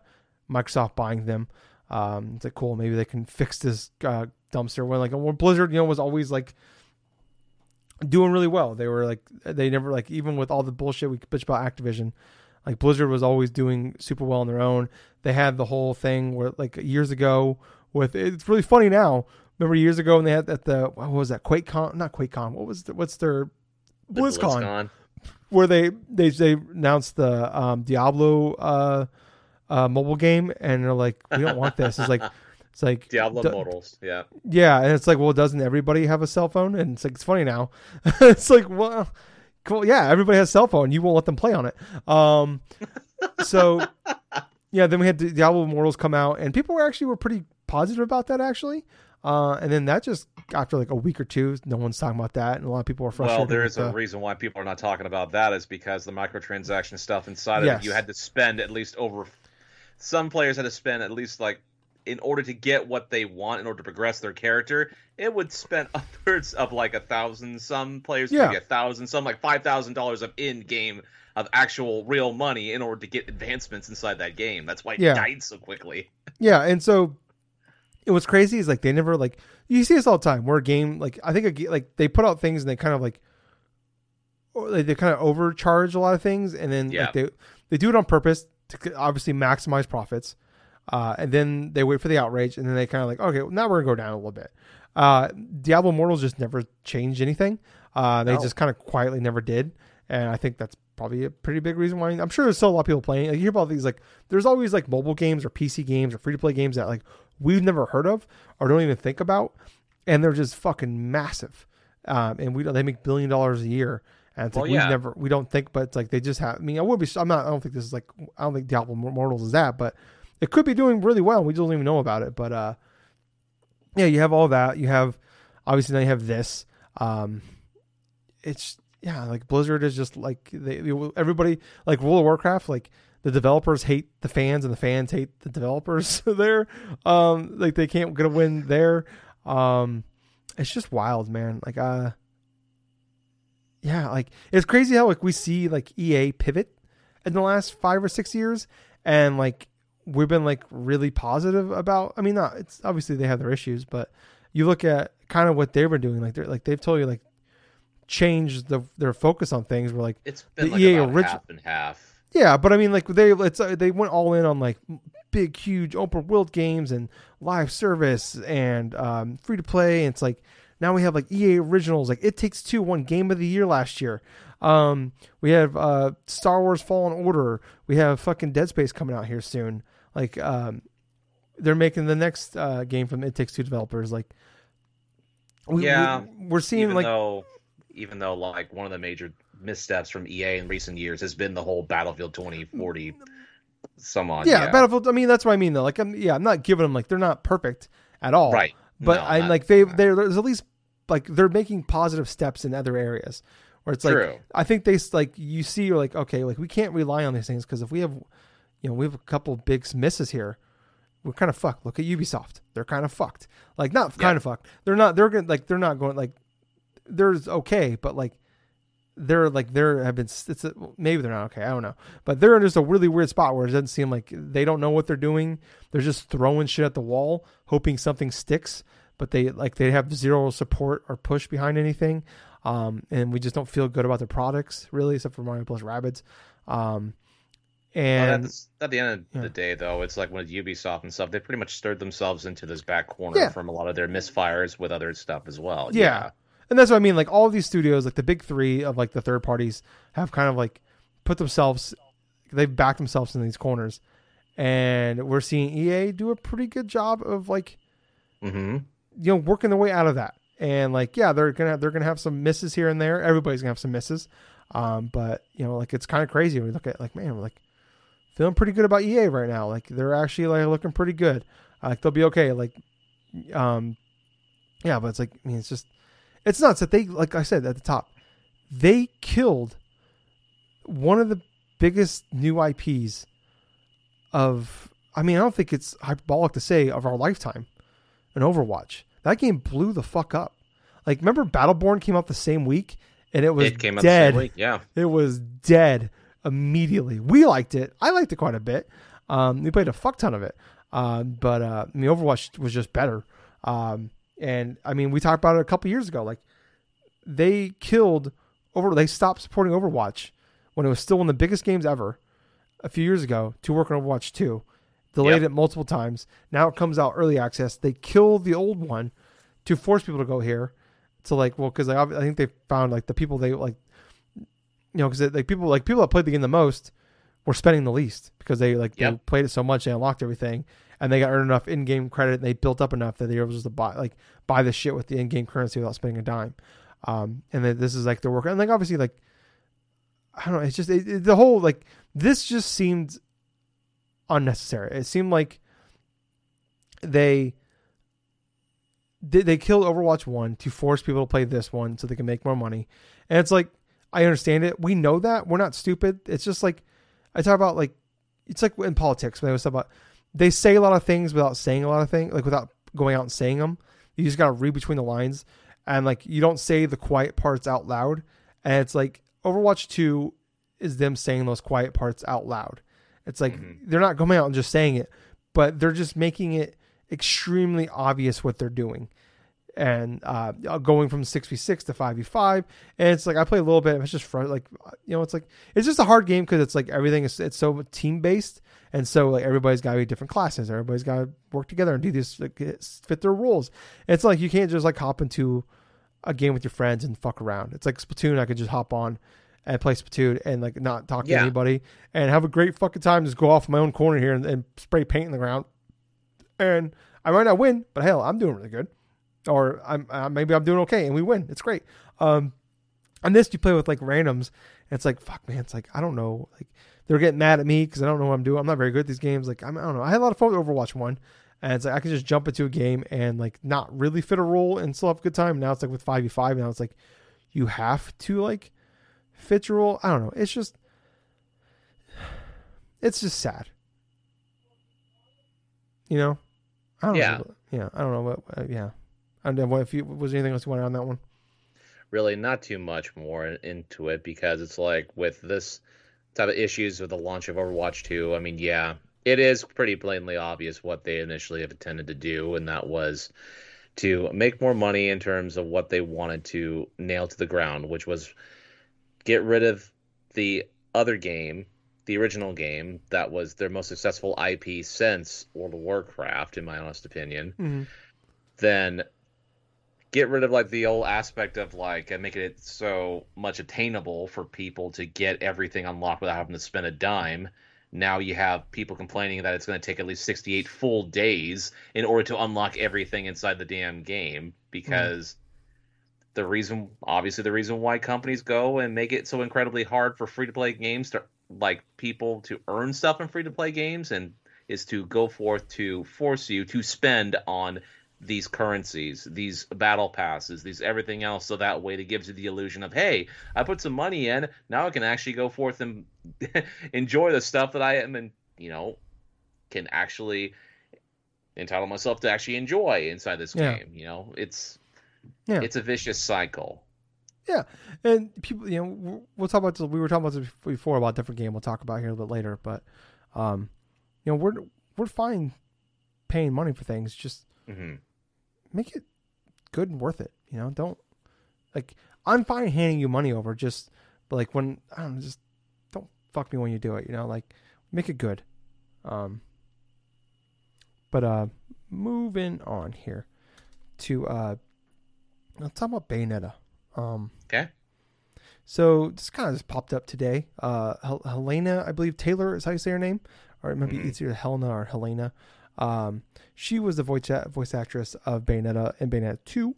Microsoft buying them. Um, it's like cool, maybe they can fix this uh, dumpster. When like when Blizzard, you know, was always like doing really well. They were like they never like even with all the bullshit we bitch about Activision, like Blizzard was always doing super well on their own. They had the whole thing where like years ago with it's really funny now. Remember years ago when they had at the what was that QuakeCon? Not QuakeCon. What was the, what's their The BlizzCon, BlizzCon. where they they they announced the um, Diablo uh, uh, mobile game and they're like we don't want this. It's like it's like Diablo d- Immortals. Yeah. yeah, and it's like, well, doesn't everybody have a cell phone? And it's like, it's funny now. it's like, well, cool. Yeah, everybody has a cell phone. You won't let them play on it. Um, so yeah, then we had the Diablo Immortals come out, and people were actually were pretty positive about that actually. Uh, and then that just after like a week or two, no one's talking about that, and a lot of people are frustrated. Well, there is a the- reason why people are not talking about that is because the microtransaction stuff inside of Yes. it, you had to spend at least over. Some players had to spend at least like in order to get what they want in order to progress their character. It would spend upwards of like a thousand. Some players Yeah. maybe a thousand. Some like five thousand dollars of in game of actual real money in order to get advancements inside that game. That's why it Yeah. died so quickly. Yeah, and so it was crazy is like they never like you see this all the time where a game like I think a, like they put out things and they kind of like they kind of overcharge a lot of things and then Yeah. like they they do it on purpose to obviously maximize profits. Uh, and then they wait for the outrage and then they kind of like okay now we're gonna go down a little bit. Uh, Diablo Immortals just never changed anything. Uh, they No. just kind of quietly never did, and I think that's probably a pretty big reason why. I'm sure there's still a lot of people playing. Like, you hear about these like there's always like mobile games or PC games or free to play games that like we've never heard of or don't even think about, and they're just fucking massive. Um, and we don't they make billion dollars a year, and it's Well, like yeah. we never we don't think, but it's like they just have. I mean, I would be. I'm not. I don't think this is like. I don't think Diablo Immortals is that, but it could be doing really well. We don't even know about it. But uh, yeah, you have all that. You have obviously now you have this. Um, it's yeah, like Blizzard is just like they everybody like World of Warcraft. Like the developers hate the fans and the fans hate the developers. there, um, like they can't get a win there. Um, it's just wild, man. Like uh, yeah, like it's crazy how like we see like EA pivot in the last five or six years, and like we've been like really positive about. I mean, not it's obviously they have their issues, but you look at kind of what they've been doing. Like they're like they've told you like change the their focus on things. We're like It's been The like EA about orig- half and half. yeah, but I mean like they it's uh, they went all in on like big huge open world games and live service and um, free to play. And it's like now we have like EA originals. Like It Takes Two won Game of the Year last year. Um, we have uh, Star Wars Fallen Order. We have fucking Dead Space coming out here soon. Like um, they're making the next uh, game from It Takes Two developers. Like we, Yeah, we, we're seeing even like though even though like one of the major missteps from EA in recent years has been the whole Battlefield 2040 some on yeah, Battlefield. I mean that's what I mean though. Like I'm yeah I'm not giving them like they're not perfect at all. right but No, I'm not- like they they there's at least like they're making positive steps in other areas where it's like True. I think they like you see you're like okay like we can't rely on these things because if we have you know we have a couple big misses here. We're kind of fucked. Look at Ubisoft. They're kind of fucked. Like not Yeah. kind of fucked. They're not they're going like they're not going like there's okay but like they're like they're have been it's a, maybe they're not okay. I don't know. But they're in just a really weird spot where it doesn't seem like they don't know what they're doing. They're just throwing shit at the wall hoping something sticks but they like they have zero support or push behind anything. Um and we just don't feel good about their products really except for Mario plus Rabbids. Um and that's, at the end of yeah. the day, though, it's like with Ubisoft and stuff. They pretty much stirred themselves into this back corner Yeah. from a lot of their misfires with other stuff as well. Yeah. And that's what I mean. Like all of these studios, like the big three of like the third parties, have kind of like put themselves, they've backed themselves in these corners, and we're seeing EA do a pretty good job of like Mm-hmm. you know working their way out of that. And like yeah, they're gonna they're gonna have some misses here and there. Everybody's gonna have some misses, um, but you know like it's kind of crazy when we look at like man, we're like feeling pretty good about EA right now. Like they're actually like looking pretty good. Like they'll be okay. Like um, yeah, but it's like I mean it's just it's nuts that they like I said at the top they killed one of the biggest new IPs of I mean I don't think it's hyperbolic to say of our lifetime an Overwatch that game blew the fuck up Like remember Battleborn came out the same week and it was it came out dead. the same week. Yeah. It was dead immediately. We liked it. I liked it quite a bit. Um, we played a fuck ton of it. Um, but uh, I mean, Overwatch was just better. Um, and I mean, we talked about it a couple years ago. Like they killed over. They stopped supporting Overwatch when it was still one of the biggest games ever a few years ago to work on Overwatch 2. Delayed Yep. it multiple times. Now it comes out early access. They kill the old one to force people to go here. To like, well, because I, I think they found like the people they like, you know, because like people like people that played the game the most were spending the least because they like they played it so much they unlocked everything and they got earned enough in-game credit and they built up enough that they were able to buy like buy the shit with the in-game currency without spending a dime. Um, and then this is like their work and like obviously like I don't know. It's just it, it- the whole like this just seemed unnecessary. It seemed like they they, they killed Overwatch one to force people to play this one so they can make more money. And it's like I understand it. We know that we're not stupid. It's just like I talk about like it's like in politics when they was about they say a lot of things without saying a lot of things like without going out and saying them. You just gotta read between the lines and like you don't say the quiet parts out loud. And it's like Overwatch two is them saying those quiet parts out loud. It's like Mhm. they're not going out and just saying it, but they're just making it extremely obvious what they're doing. And uh, going from six v six to five v five, and it's like I play a little bit. It's just fr- like you know, it's like it's just a hard game because it's like everything is it's so team based, and so like everybody's got to be different classes. Everybody's got to work together and do this like, fit their roles. It's like you can't just like hop into a game with your friends and fuck around. It's like Splatoon. I could just hop on and play Splatoon and like not talk to anybody and have a great fucking time. Just go off my own corner here and, and spray paint in the ground. And I might not win, but hell, I'm doing really good. Or I'm uh, maybe I'm doing okay and we win. It's great. Um, on this you play with like randoms. And it's like fuck, man. It's like I don't know. Like they're getting mad at me because I don't know what I'm doing. I'm not very good at these games. Like I'm, I don't know. I had a lot of fun with Overwatch one, and it's like I could just jump into a game and like not really fit a role and still have a good time. Now it's like with five v five. Now it's like you have to like fit your role. I don't know. It's just it's just sad. You know. I don't Yeah. Know. Yeah. I don't know what. Uh, yeah. I don't know if you was anything else you wanted on that one. really not too much more into it because it's like with this type of issues with the launch of Overwatch 2, I mean, yeah, it is pretty plainly obvious what they initially have intended to do, and that was to make more money in terms of what they wanted to nail to the ground, which was get rid of the other game, the original game that was their most successful IP since World of Warcraft, in my honest opinion Mm-hmm. then get rid of like the old aspect of like making it so much attainable for people to get everything unlocked without having to spend a dime. Now you have people complaining that it's going to take at least 68 full days in order to unlock everything inside the damn game because the reason obviously the reason why companies go and make it so incredibly hard for free to play games to like people to earn stuff in free to play games and is to go forth to force you to spend on these currencies, these battle passes, these everything else, so that way it gives you the illusion of, hey, I put some money in, now I can actually go forth and enjoy the stuff that I am and you know can actually entitle myself to actually enjoy inside this Yeah. game. You know, it's Yeah. it's a vicious cycle. Yeah, and people, you know, we'll- talk about this. We were talking about this before about different game. We'll talk about here a little bit later. But, um, you know, we're we're fine paying money for things. Just hmm make it good and worth it. You know, don't like I'm fine handing you money over. Just but like when I don't know, just don't fuck me when you do it. You know, like make it good. Um, but uh, moving on here to uh, let's talk about Bayonetta. Um, Okay. so this kind of just popped up today. Uh, Hel- Hellena, I believe Taylor is how you say her name, or it might be Mhm. it's either Hellena or Hellena. Um, she was the voice voice actress of Bayonetta and Bayonetta two.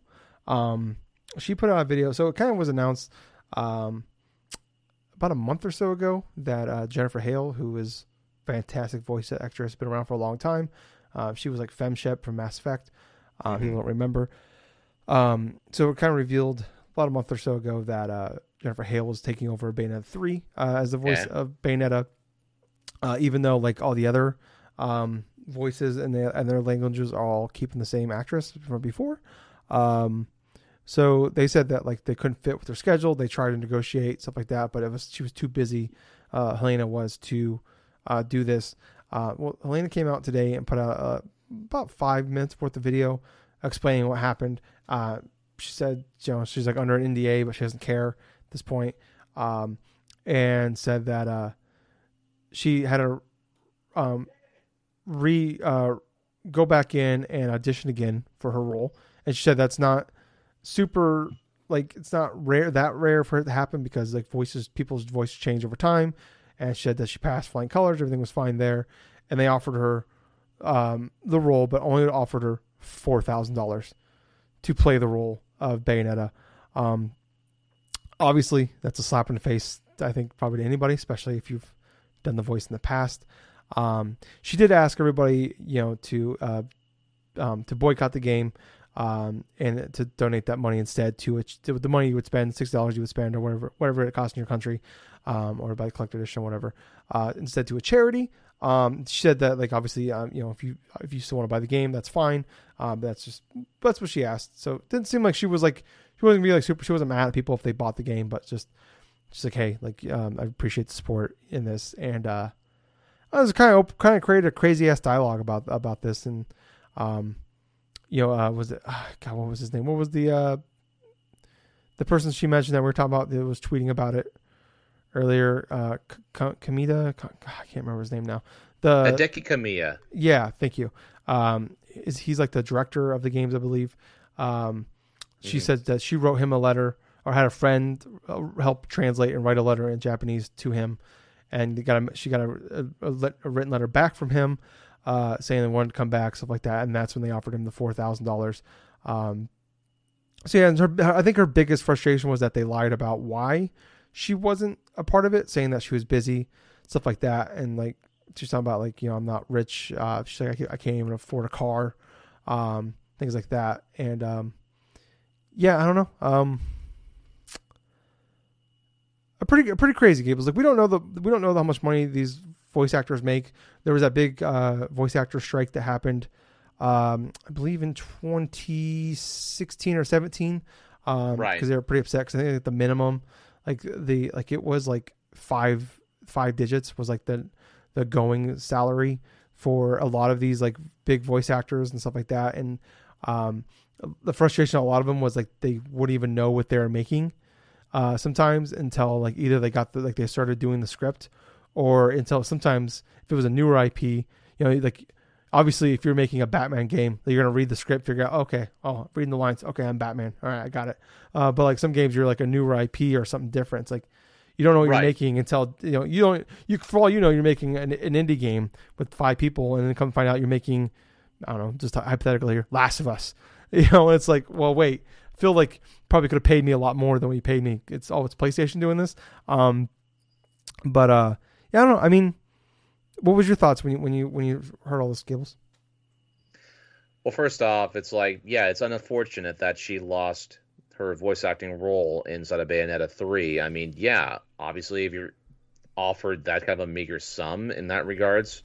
Um, she put out a video, so it kind of was announced um, about a month or so ago that uh, Jennifer Hale, who is fantastic voice actress, been around for a long time. Uh, she was like FemShep from Mass Effect. Uh, Mhm. People don't remember. Um, so it kind of revealed about a month or so ago that uh, Jennifer Hale was taking over Bayonetta 3 uh, as the voice Yeah. of Bayonetta, uh, even though like all the other um, voices and, the, and their languages are all keeping the same actress from before. Um, So they said that like they couldn't fit with their schedule. They tried to negotiate stuff like that, but it was she was too busy. Uh, Hellena was to uh, do this. Uh, well, Hellena came out today and put out uh, about five minutes worth of video explaining what happened. Uh, she said, you know, she's like under an NDA, but she doesn't care at this point. Um, and said that uh, she had a um, re uh, go back in and audition again for her role, and she said that's not super like it's not rare that rare for it to happen because like voices people's voices change over time, and she said that she passed flying colors, everything was fine there, and they offered her um, the role, but only offered her four thousand dollars to play the role of Bayonetta. Um, obviously, that's a slap in the face. I think probably to anybody, especially if you've done the voice in the past. Um, she did ask everybody, you know, to uh, um, to boycott the game um, and to donate that money instead to. To the money you would spend, six dollars you would spend, or whatever whatever it costs in your country, um, or by collector edition, or whatever, uh, instead to a charity. Um, she said that like obviously, um, you know, if you if you still want to buy the game, that's fine. That's just that's what she asked. So it didn't seem like she was like she wasn't be like super. She wasn't mad at people if they bought the game, but just she's like, hey, like um, I appreciate the support in this, and uh, I was kind of kind of created a crazy ass dialogue about about this, and um, you know, uh, was it uh, God? What was his name? What was the uh, the person she mentioned that we were talking about that was tweeting about it earlier? Uh, Kamita, I can't remember his name now. The Hideki Kamiya. Yeah, thank you. Um, is he's like the director of the games, I believe. Um, she mm-hmm. said that she wrote him a letter or had a friend uh, help translate and write a letter in Japanese to him, and got a, she got a, a, a, written letter back from him uh, saying they wanted to come back, stuff like that, and that's when they offered him the four thousand um, dollars. So yeah, her, I think her biggest frustration was that they lied about why she wasn't a part of it, saying that she was busy, stuff like that, and like she's talking about like you know I'm not rich. Uh, she's like I can't, I can't even afford a car, um, things like that, and um, yeah, I don't know. Um, a pretty a pretty crazy game. It was like we don't know the we don't know how much money these voice actors make. There was that big uh, voice actor strike that happened, um, I believe in 2016 or 17. Um, right. Because they were pretty upset because I think like the minimum, like the like it was like five five digits was like the the going salary for a lot of these like big voice actors and stuff like that. And um, the frustration a lot of them was like they wouldn't even know what they were making uh, sometimes until like either they got the like they started doing the script or until sometimes if it was a newer IP, you know, like obviously if you're making a Batman game, you're gonna read the script, figure out okay, oh, reading the lines, okay, I'm Batman, all right, I got it. Uh, but like some games, you're like a newer IP or something different. It's like you don't know what right. you're making until you know you don't. You for all you know, you're making an, an indie game with five people, and then come find out you're making I don't know, just hypothetically here, Last of Us. You know, it's like, well, wait, feel like probably could have paid me a lot more than what you paid me. It's oh, it's PlayStation doing this. Um, but uh, yeah, I don't know. I mean, what was your thoughts when you when you when you heard all this, Gables? Well, first off, it's like yeah, it's unfortunate that she lost her voice acting role inside of Bayonetta three. I mean, yeah, obviously, if you're offered that kind of a meager sum in that regards,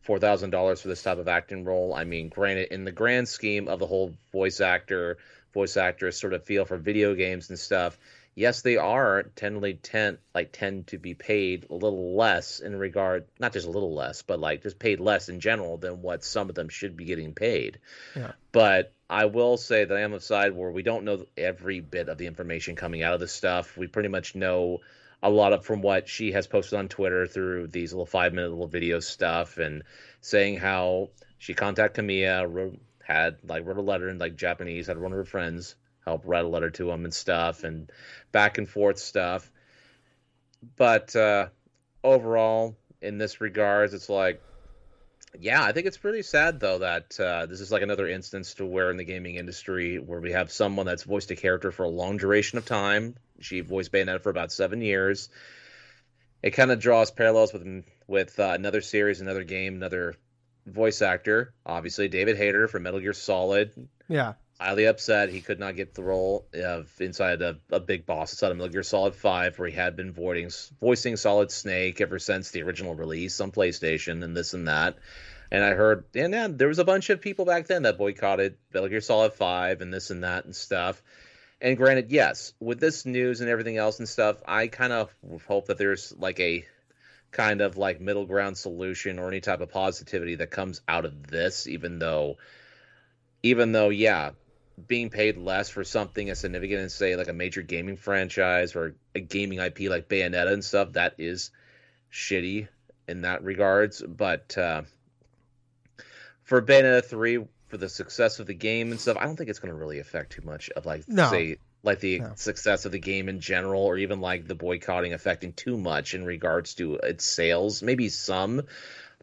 four thousand dollars for this type of acting role. I mean, granted, in the grand scheme of the whole voice actor, voice actress sort of feel for video games and stuff, yes, they are tendly tend like tend to be paid a little less in regard, not just a little less, but like just paid less in general than what some of them should be getting paid. Yeah. But I will say that I am of side where we don't know every bit of the information coming out of this stuff. We pretty much know a lot of from what she has posted on Twitter through these little five minute little video stuff and saying how she contacted Kamiya, wrote, had like wrote a letter in like Japanese, had one of her friends help write a letter to him and stuff and back and forth stuff. But uh, overall, in this regards, it's like, yeah, I think it's pretty sad though that uh, this is like another instance to where in the gaming industry where we have someone that's voiced a character for a long duration of time. She voiced Bayonetta for about seven years. It kind of draws parallels with with uh, another series, another game, another voice actor. Obviously, David Hayter from Metal Gear Solid. Yeah, highly upset he could not get the role of inside a, a big boss inside of Metal Gear Solid 5, where he had been voicing, voicing Solid Snake ever since the original release on PlayStation and this and that. And I heard, and then there was a bunch of people back then that boycotted Metal Gear Solid 5 and this and that and stuff. And granted, yes, with this news and everything else and stuff, I kind of hope that there's like a kind of like middle ground solution or any type of positivity that comes out of this, even though, even though, yeah, being paid less for something as significant as say like a major gaming franchise or a gaming IP like Bayonetta and stuff, that is shitty in that regards. But uh, for Bayonetta three, for the success of the game and stuff, I don't think it's going to really affect too much of like No. say like the No. success of the game in general, or even like the boycotting affecting too much in regards to its sales. Maybe some,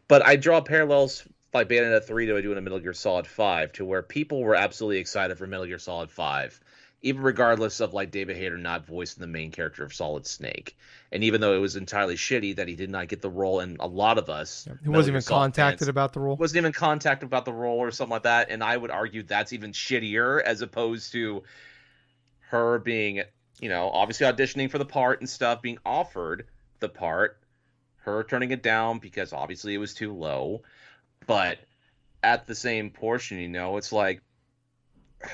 but I draw parallels like Bayonetta three to doing a Metal Gear Solid five, to where people were absolutely excited for Metal Gear Solid five. Even regardless of like David Hayter not voicing the main character of Solid Snake, and even though it was entirely shitty that he did not get the role, and a lot of us He wasn't even contacted fans about the role. wasn't even contacted about the role or something like that. And I would argue that's even shittier as opposed to her being, you know, obviously auditioning for the part and stuff, being offered the part, her turning it down because obviously it was too low. But at the same portion, you know, it's like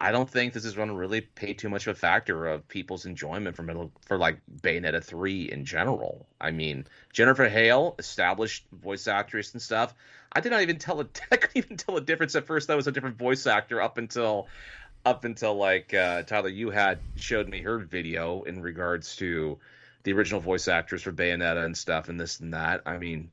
I don't think this is going to really pay too much of a factor of people's enjoyment for middle for like Bayonetta three in general. I mean, Jennifer Hale, established voice actress and stuff. I did not even tell a I couldn't even tell a difference at first. That was a different voice actor up until up until like uh, Tyler, you had showed me her video in regards to the original voice actress for Bayonetta and stuff and this and that. I mean,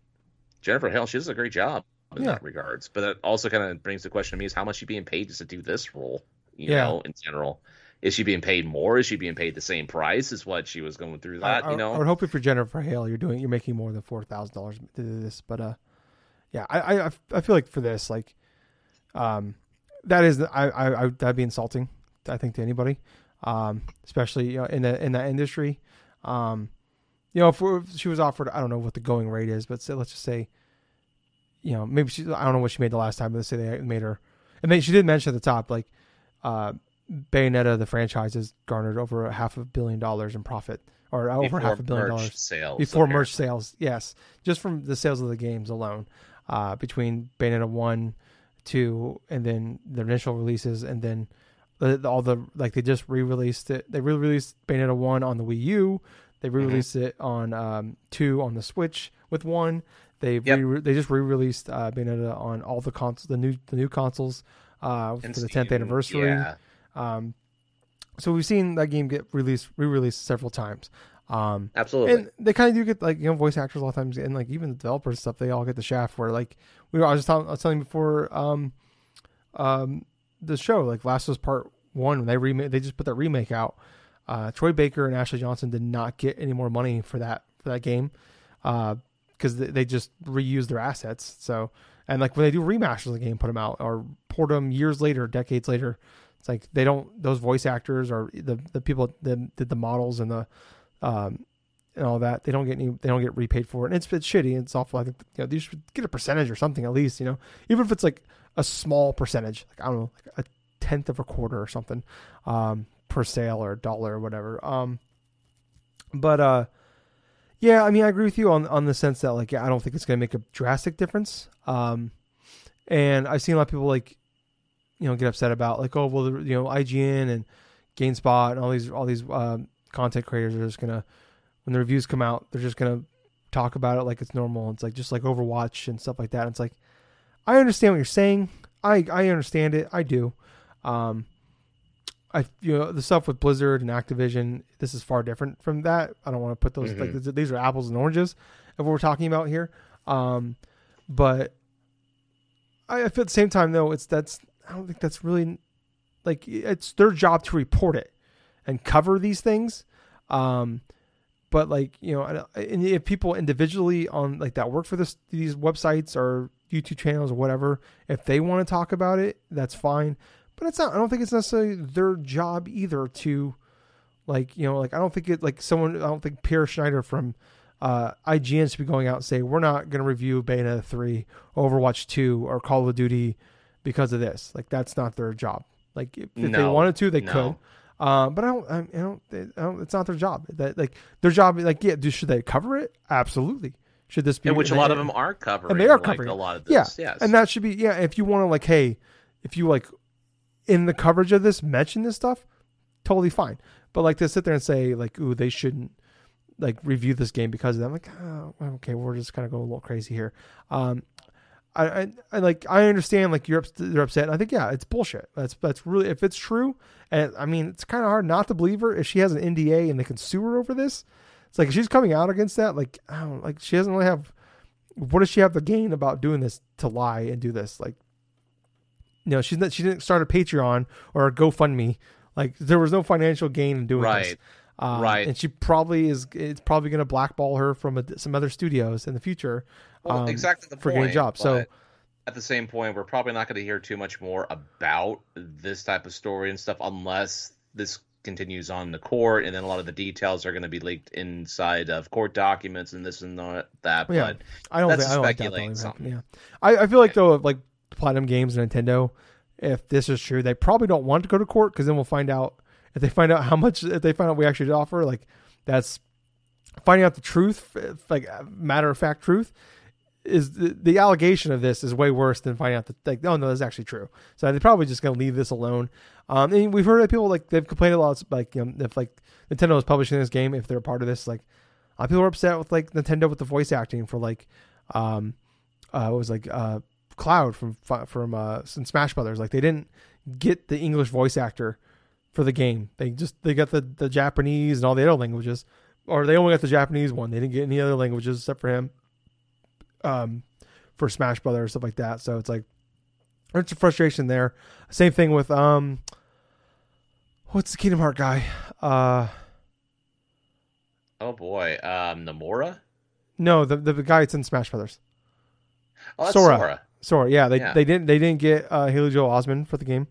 Jennifer Hale, she does a great job in Yeah. that regards. But that also kind of brings the question to me: Is how much she being paid just to do this role? You Yeah. know, in general, is she being paid more? Is she being paid the same price as what she was going through that? I, you know, I would hope if you're Jennifer Hale, you're doing you're making more than four thousand dollars to do this. But uh, yeah, I, I I feel like for this, like, um, that is I I, I that'd be insulting. I think to anybody, um, especially you know, in the in that industry. Um, you know, if, we're, if she was offered, I don't know what the going rate is, but say, let's just say, you know, maybe she I don't know what she made the last time, but let's say they made her, and they, she did mention at the top like, uh, Bayonetta the franchise has garnered over a half a billion dollars in profit, or over half a billion merch dollars sales before apparently. merch sales. Yes, just from the sales of the games alone, uh, between Bayonetta one, two, and then the initial releases, and then the, the- all the like they just re-released it. They re-released Bayonetta one on the Wii U. They re-released it on um, two on the Switch with one. They Yep. re- they just re-released uh, Bayonetta on all the consoles, the new the new consoles uh, for the 10th anniversary. Yeah, Um, so we've seen that game get released re-released several times. Um, absolutely. and they kind of do get like you know voice actors a lot of times, and like even the developers and stuff. They all get the shaft where like we were. I was just telling, I was telling before, um, um, the show like Last of Us Part One when they remake, they just put that remake out. Uh, Troy Baker and Ashley Johnson did not get any more money for that for that game, because they, they just reused their assets. So and like when they do remasters of the game, put them out or port them years later, decades later. It's like they don't those voice actors or the the people that did the models and the um, and all that. They don't get any. They don't get repaid for it, and it's it's shitty. It's awful. I think you know they should get a percentage or something at least. You know, even if it's like a small percentage, like I don't know, like a tenth of a quarter or something, um, per sale or a dollar or whatever. Um, but uh, yeah, I mean, I agree with you on on the sense that like I don't think it's going to make a drastic difference. Um, and I've seen a lot of people like, you know, get upset about like, oh well, you know, IGN and GameSpot and all these all these um, content creators are just gonna when the reviews come out, they're just gonna talk about it like it's normal. It's like just like Overwatch and stuff like that. And it's like I understand what you're saying. I I understand it. I do. Um, I you know the stuff with Blizzard and Activision. This is far different from that. I don't want to put those like Mhm. th- these are apples and oranges of what we're talking about here. Um, but I, I feel at the same time though it's that's I don't think that's really like it's their job to report it and cover these things. Um, but like you know, if people individually on like that work for this these websites or YouTube channels or whatever, if they want to talk about it, that's fine. But it's not. I don't think it's necessarily their job either to, like you know, like I don't think it like someone. I don't think Pierre Schneider from uh, IGN should be going out and say we're not going to review Bayonetta three, Overwatch two, or Call of Duty because of this. Like that's not their job. Like if, if they wanted to, they No. could. Um, but I don't, I, I don't, I don't. It's not their job. That like their job. Like yeah, do should they cover it? Absolutely. Should this be? which a lot of them are covering. and they are like, covering a lot of this. Yeah. Yes. and that should be yeah. If you want to like, hey, if you like, in the coverage of this mention this stuff, totally fine. But like to sit there and say like, ooh, they shouldn't like review this game because of that. I'm like, oh, okay, we're just kind of going a little crazy here. Um, I, I, like I understand like you're they're upset. I think yeah, it's bullshit. That's that's really if it's true. And I mean, it's kind of hard not to believe her if she has an NDA and they can sue her over this. It's like she's coming out against that. Like I don't like she doesn't really have. What does she have to gain about doing this to lie and do this? Like, you know, she's not. She didn't start a Patreon or a GoFundMe. Like there was no financial gain in doing Right. this. Um, Right. And she probably is. It's probably going to blackball her from a, some other studios in the future. Well, um, exactly the for point. getting a job. So at the same point, we're probably not going to hear too much more about this type of story and stuff unless this continues on the court, and then a lot of the details are going to be leaked inside of court documents and this and that. Yeah. But I don't That's think I don't like that speculating though. Yeah, I, I feel like though, like Platinum Games and Nintendo, if this is true, they probably don't want to go to court because then we'll find out if they find out how much if they find out we actually offer. Like that's finding out the truth, like matter of fact truth. Is the, the allegation of this is way worse than finding out that like oh no that's actually true so they're probably just gonna leave this alone um and we've heard of people like they've complained a lot like you know if like Nintendo is publishing this game if they're a part of this like a lot of people are upset with like Nintendo with the voice acting for like um uh it was like uh Cloud from from uh Smash Brothers like they didn't get the English voice actor for the game they just they got the the Japanese and all the other languages or they only got the Japanese one they didn't get any other languages except for him um for Smash Brothers stuff like that so it's like there's a frustration there same thing with um what's the Kingdom Heart guy uh oh boy, um, Namora. no the the, guy that's in Smash Brothers Oh, Sora. Sora. Sorry, yeah, they Yeah. they didn't they didn't get uh, Haley Joel Osment for the game,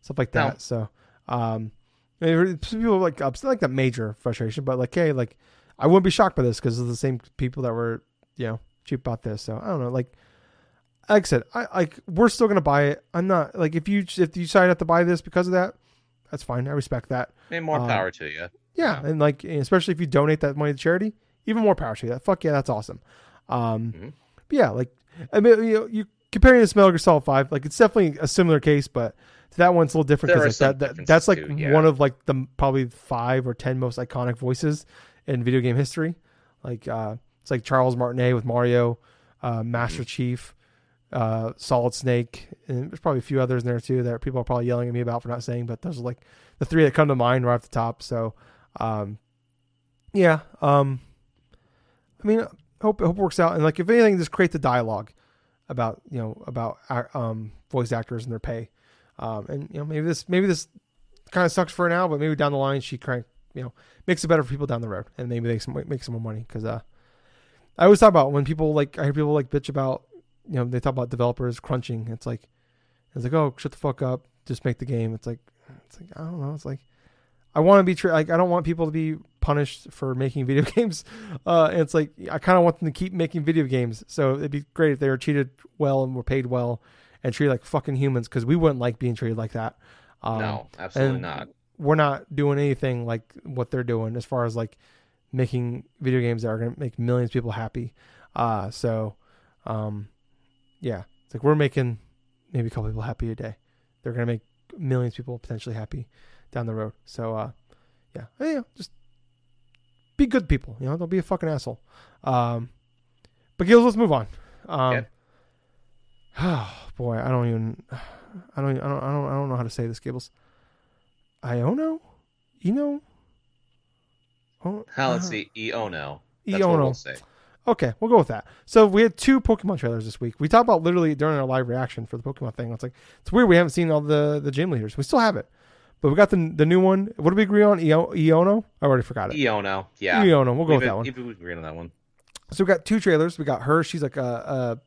stuff like that. No. So, um, mean, people like upset like that major frustration, but like, hey, like, I wouldn't be shocked by this because of the same people that were you know cheap about this. So I don't know, like, like I said, I like we're still gonna buy it. I'm not like if you if you decide not to buy this because of that, that's fine. I respect that. And more Um, power to you. Yeah, and like especially if you donate that money to charity, even more power to you. Fuck yeah, that's awesome. Um, Mhm. but yeah, like I mean, you know, you comparing this to Metal Gear Solid Five, like it's definitely a similar case, but that one's a little different because like, that, that that's like too, yeah. one of like the probably five or ten most iconic voices in video game history. Like uh, it's like Charles Martinet with Mario, uh, Master Chief, uh, Solid Snake, and there's probably a few others in there too that people are probably yelling at me about for not saying, but those are like the three that come to mind right off the top. So, um, yeah, um, I mean, hope hope it works out, and like if anything, just create the dialogue about you know about our, um voice actors and their pay, um, and you know maybe this maybe this kind of sucks for now, but maybe down the line she crank you know makes it better for people down the road, and maybe they some make some more money because uh, I always talk about when people like I hear people like bitch about you know they talk about developers crunching. It's like it's like oh shut the fuck up, just make the game. It's like it's like I don't know. It's like I want to be tra- like I don't want people to be punished for making video games. Uh, and it's like I kind of want them to keep making video games. So it'd be great if they were treated well and were paid well and treated like fucking humans because we wouldn't like being treated like that. Um, no, absolutely not. We're not doing anything like what they're doing as far as like making video games that are going to make millions of people happy. Uh, so, um, yeah, it's like we're making maybe a couple people happy a day. They're going to make millions of people potentially happy down the road. So, uh, yeah, yeah, just be good people. You know, don't be a fucking asshole. Um, but Gills, let's move on. Um, oh boy, I don't even, I don't, I don't, I don't, I don't know how to say this, Gables. Iono, Eno. Oh, Now let's uh, see, Iono. That's Iono. we'll say. Okay, we'll go with that. So we had two Pokemon trailers this week. We talked about literally during our live reaction for the Pokemon thing. It's like it's weird we haven't seen all the the gym leaders. We still have it, but we got the the new one. What did we agree on? Io- Iono. I already forgot it. Iono, yeah. Iono. We'll go We've- with that one. we've agreed on that one. So we got two trailers. We got her. She's like a,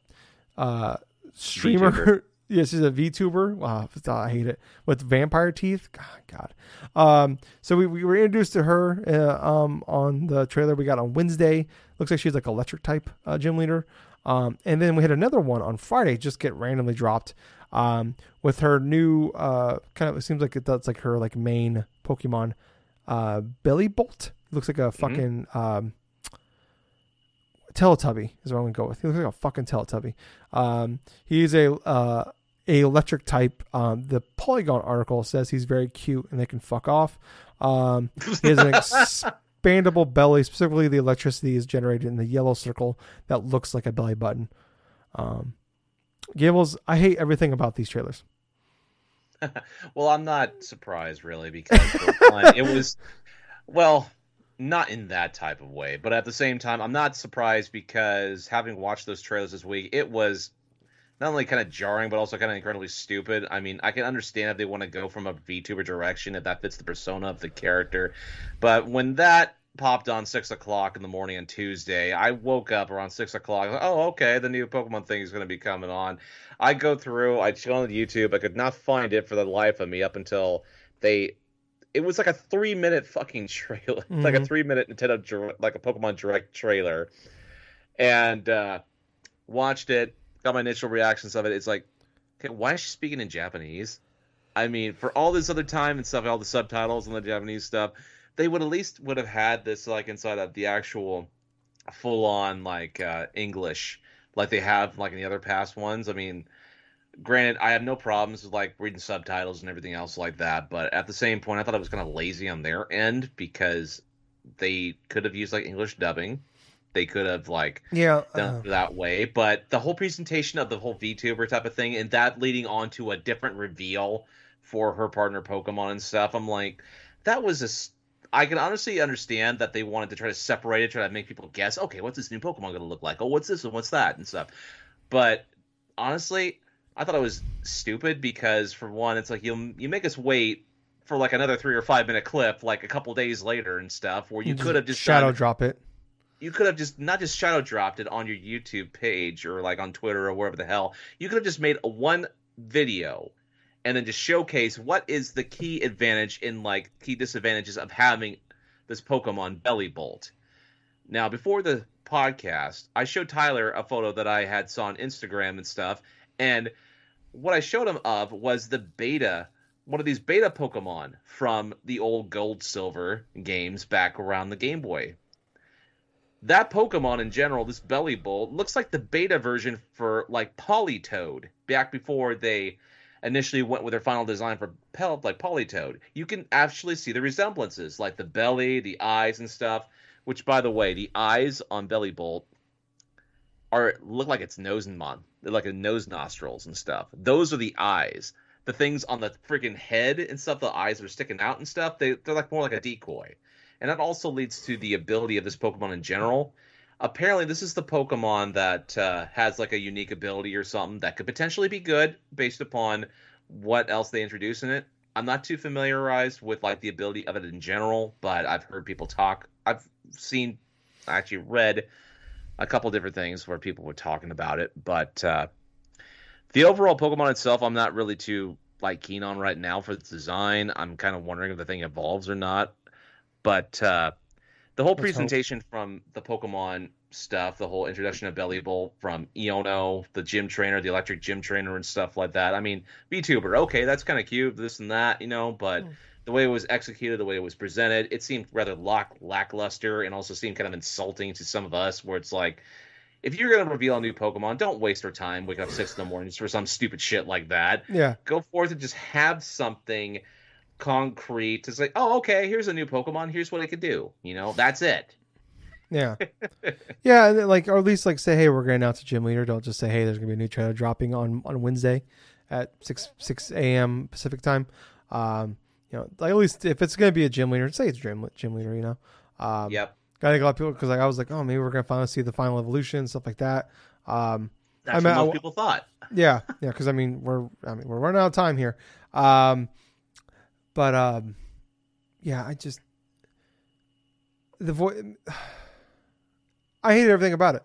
a, a streamer. Yeah, she's a VTuber. Wow, I hate it. With vampire teeth. God. God. Um, so we, we were introduced to her uh, um, on the trailer we got on Wednesday. Looks like she's like electric type uh, gym leader. Um, and then we had another one on Friday just get randomly dropped um, with her new uh, kind of. It seems like that's like her like main Pokemon, uh, Bellibolt. Looks like a fucking. Um, Teletubby is what I'm gonna go with. He looks like a fucking Teletubby. Um, he's a uh, a electric type. Um, the Polygon article says he's very cute and they can fuck off. Um, he has an expandable belly. Specifically, the electricity is generated in the yellow circle that looks like a belly button. Um, Gables, I hate everything about these trailers. well, I'm not surprised really because one, it was well, not in that type of way, but at the same time, I'm not surprised because having watched those trailers this week, it was not only kind of jarring but also kind of incredibly stupid. I mean, I can understand if they want to go from a VTuber direction if that fits the persona of the character, but when that popped on six o'clock in the morning on Tuesday. I woke up around six o'clock. Like, oh, okay, the new Pokemon thing is going to be coming on. I go through. I chill on YouTube. I could not find it for the life of me up until they. It was like a three minute fucking trailer, mm-hmm. like a three minute Nintendo like a Pokemon Direct trailer, and uh, watched it. Got my initial reactions of it. It's like, okay, why is she speaking in Japanese? I mean, for all this other time and stuff, all the subtitles and the Japanese stuff, they would at least would have had this like inside of the actual full on like uh, English like they have like in the other past ones. I mean, granted, I have no problems with like reading subtitles and everything else like that, but at the same point, I thought it was kind of lazy on their end because they could have used like English dubbing. They could have like yeah done uh, that way, but the whole presentation of the whole VTuber type of thing and that leading on to a different reveal for her partner Pokemon and stuff, I'm like, that was a I can honestly understand that they wanted to try to separate it, try to make people guess, okay, what's this new Pokemon going to look like? Oh, what's this and what's that and stuff. But honestly, I thought it was stupid because for one, it's like you you make us wait for like another three or five minute clip, like a couple days later and stuff, where you could have just shadow done, drop it. You could have just not just shadow dropped it on your YouTube page or like on Twitter or wherever the hell. You could have just made a one video and then just showcase what is the key advantage in like key disadvantages of having this Pokemon Bellibolt. Now, before the podcast, I showed Tyler a photo that I had saw on Instagram and stuff, and what I showed him of was the beta, one of these beta Pokemon from the old Gold Silver games back around the Game Boy. That Pokemon in general, this Bellibolt, looks like the beta version for like Politoed back before they initially went with their final design for Pel- like Politoed, you can actually see the resemblances, like the belly, the eyes, and stuff. Which, by the way, the eyes on Bellibolt are look like it's nose and mon, like a nose nostrils and stuff. Those are the eyes. The things on the freaking head and stuff, the eyes that are sticking out and stuff, they they're like more like a decoy. And that also leads to the ability of this Pokemon in general. Apparently, this is the Pokemon that uh, has like a unique ability or something that could potentially be good based upon what else they introduce in it. I'm not too familiarized with like the ability of it in general, but I've heard people talk. I've seen, actually read a couple different things where people were talking about it, but uh, the overall Pokemon itself, I'm not really too like keen on right now for its design. I'm kind of wondering if the thing evolves or not. But uh, the whole Let's presentation hope. from the Pokemon stuff, the whole introduction of Bellibolt from Iono, the gym trainer, the electric gym trainer, and stuff like that. I mean, VTuber, okay, that's kind of cute, this and that, you know, but mm. The way it was executed, the way it was presented, it seemed rather lack- lackluster and also seemed kind of insulting to some of us, where it's like, if you're going to reveal a new Pokemon, don't waste our time waking up six in the morning just for some stupid shit like that. Yeah. Go forth and just have something concrete to say, oh, okay, here's a new Pokemon. Here's what it could do. You know, that's it. Yeah, yeah, like or at least like say, hey, we're going to announce a gym leader. Don't just say, hey, there's going to be a new trailer dropping on on Wednesday at six six a.m. Pacific time. Um, you know, like at least if it's going to be a gym leader, say it's gym gym leader. You know. Um, yep. Got a lot of people because like I was like, oh, maybe we're going to finally see the final evolution stuff like that. Um, That's I mean, what most people thought. Yeah, yeah, because I mean we're I mean we're running out of time here. Um, but um, yeah, I just the voice. I hated everything about it.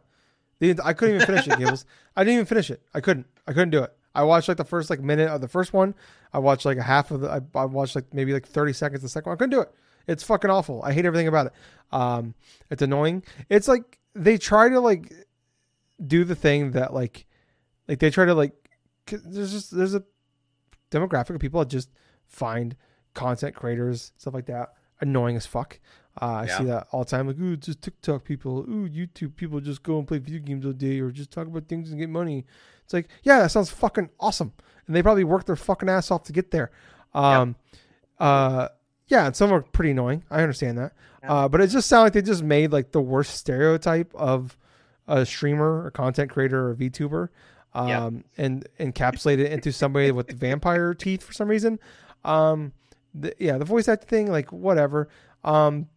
The, I couldn't even finish it, Gables. I didn't even finish it. I couldn't. I couldn't do it. I watched like the first like minute of the first one. I watched like a half of the. I, I watched like maybe like thirty seconds of the second one. I couldn't do it. It's fucking awful. I hate everything about it. Um, it's annoying. It's like they try to like do the thing that like, like they try to like. There's just there's a demographic of people that just find content creators stuff like that annoying as fuck. Uh, I Yeah. see that all the time. Like, ooh, just TikTok people. Ooh, YouTube people just go and play video games all day or just talk about things and get money. It's like, yeah, that sounds fucking awesome. And they probably work their fucking ass off to get there. Um, uh, yeah, and some are pretty annoying. I understand that. Yeah. Uh, but it just sounds like they just made like the worst stereotype of a streamer, a content creator, or a VTuber, um, Yeah. and encapsulate it into somebody with vampire teeth for some reason. Um, the, yeah, the voice acting thing, like whatever. Um,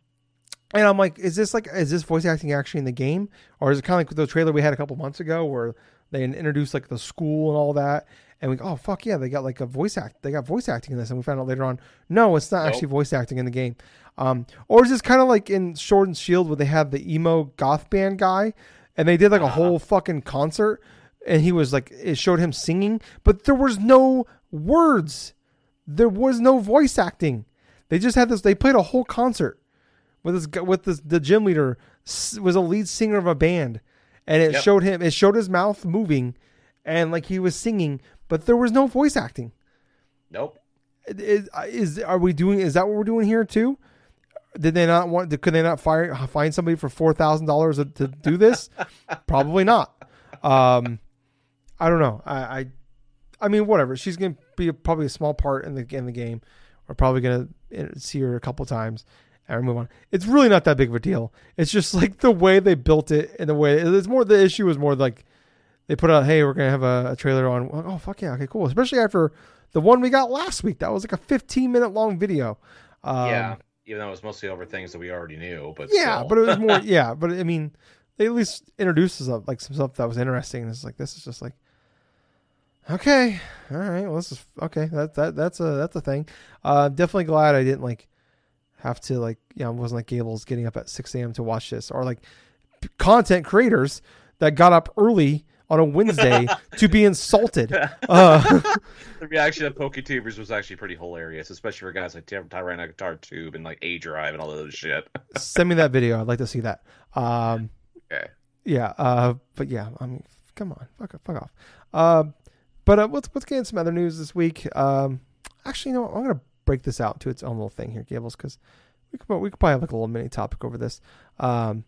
and I'm like, is this like, is this voice acting actually in the game, or is it kind of like the trailer we had a couple months ago where they introduced like the school and all that, and we, oh fuck yeah, they got like a voice act, they got voice acting in this, and we found out later on, no, it's not Nope. actually voice acting in the game. Um, or is this kind of like in Sword and Shield where they had the emo goth band guy, and they did like a Uh-huh. whole fucking concert, and he was like, it showed him singing, but there was no words, there was no voice acting. They just had this. They played a whole concert with this with this the gym leader was a lead singer of a band, and it Yep. showed him. It showed his mouth moving, and like he was singing, but there was no voice acting. Nope. Is, is are we doing? Is that what we're doing here too? Did they not want? Could they not fire find somebody for four thousand dollars to do this? Probably not. Um, I don't know. I, I, I mean, whatever. She's gonna be probably a small part in the in the game. We're probably gonna eh, see her a couple times and move on. It's really not that big of a deal. It's just like the way they built it and the way it's more. The issue is more like they put out, hey, we're gonna have a, a trailer on. Oh fuck yeah, okay, cool. Especially after the one we got last week. That was like a 15 minute long video. Um, yeah. Even though it was mostly over things that we already knew, but yeah, still. but it was more. Yeah, but I mean, they at least introduced us like some stuff that was interesting. And it's like this is just like, okay, all right, well this is okay. That that that's a that's a thing. Uh, definitely glad I didn't like have to like you know it wasn't like Gables getting up at six a.m. to watch this or like p- content creators that got up early on a Wednesday to be insulted. Uh, the reaction of PokeTubers was actually pretty hilarious, especially for guys like Ty- Guitar Tube and like A Drive and all of those shit. send me that video. I'd like to see that. Um, Okay. Yeah, uh, but yeah, I mean, come on, fuck, fuck off. Uh, but uh, let's let's get into some other news this week. Um, actually, you know, what? I'm gonna break this out to its own little thing here, Gables, because we could we could probably have like a little mini topic over this. Um,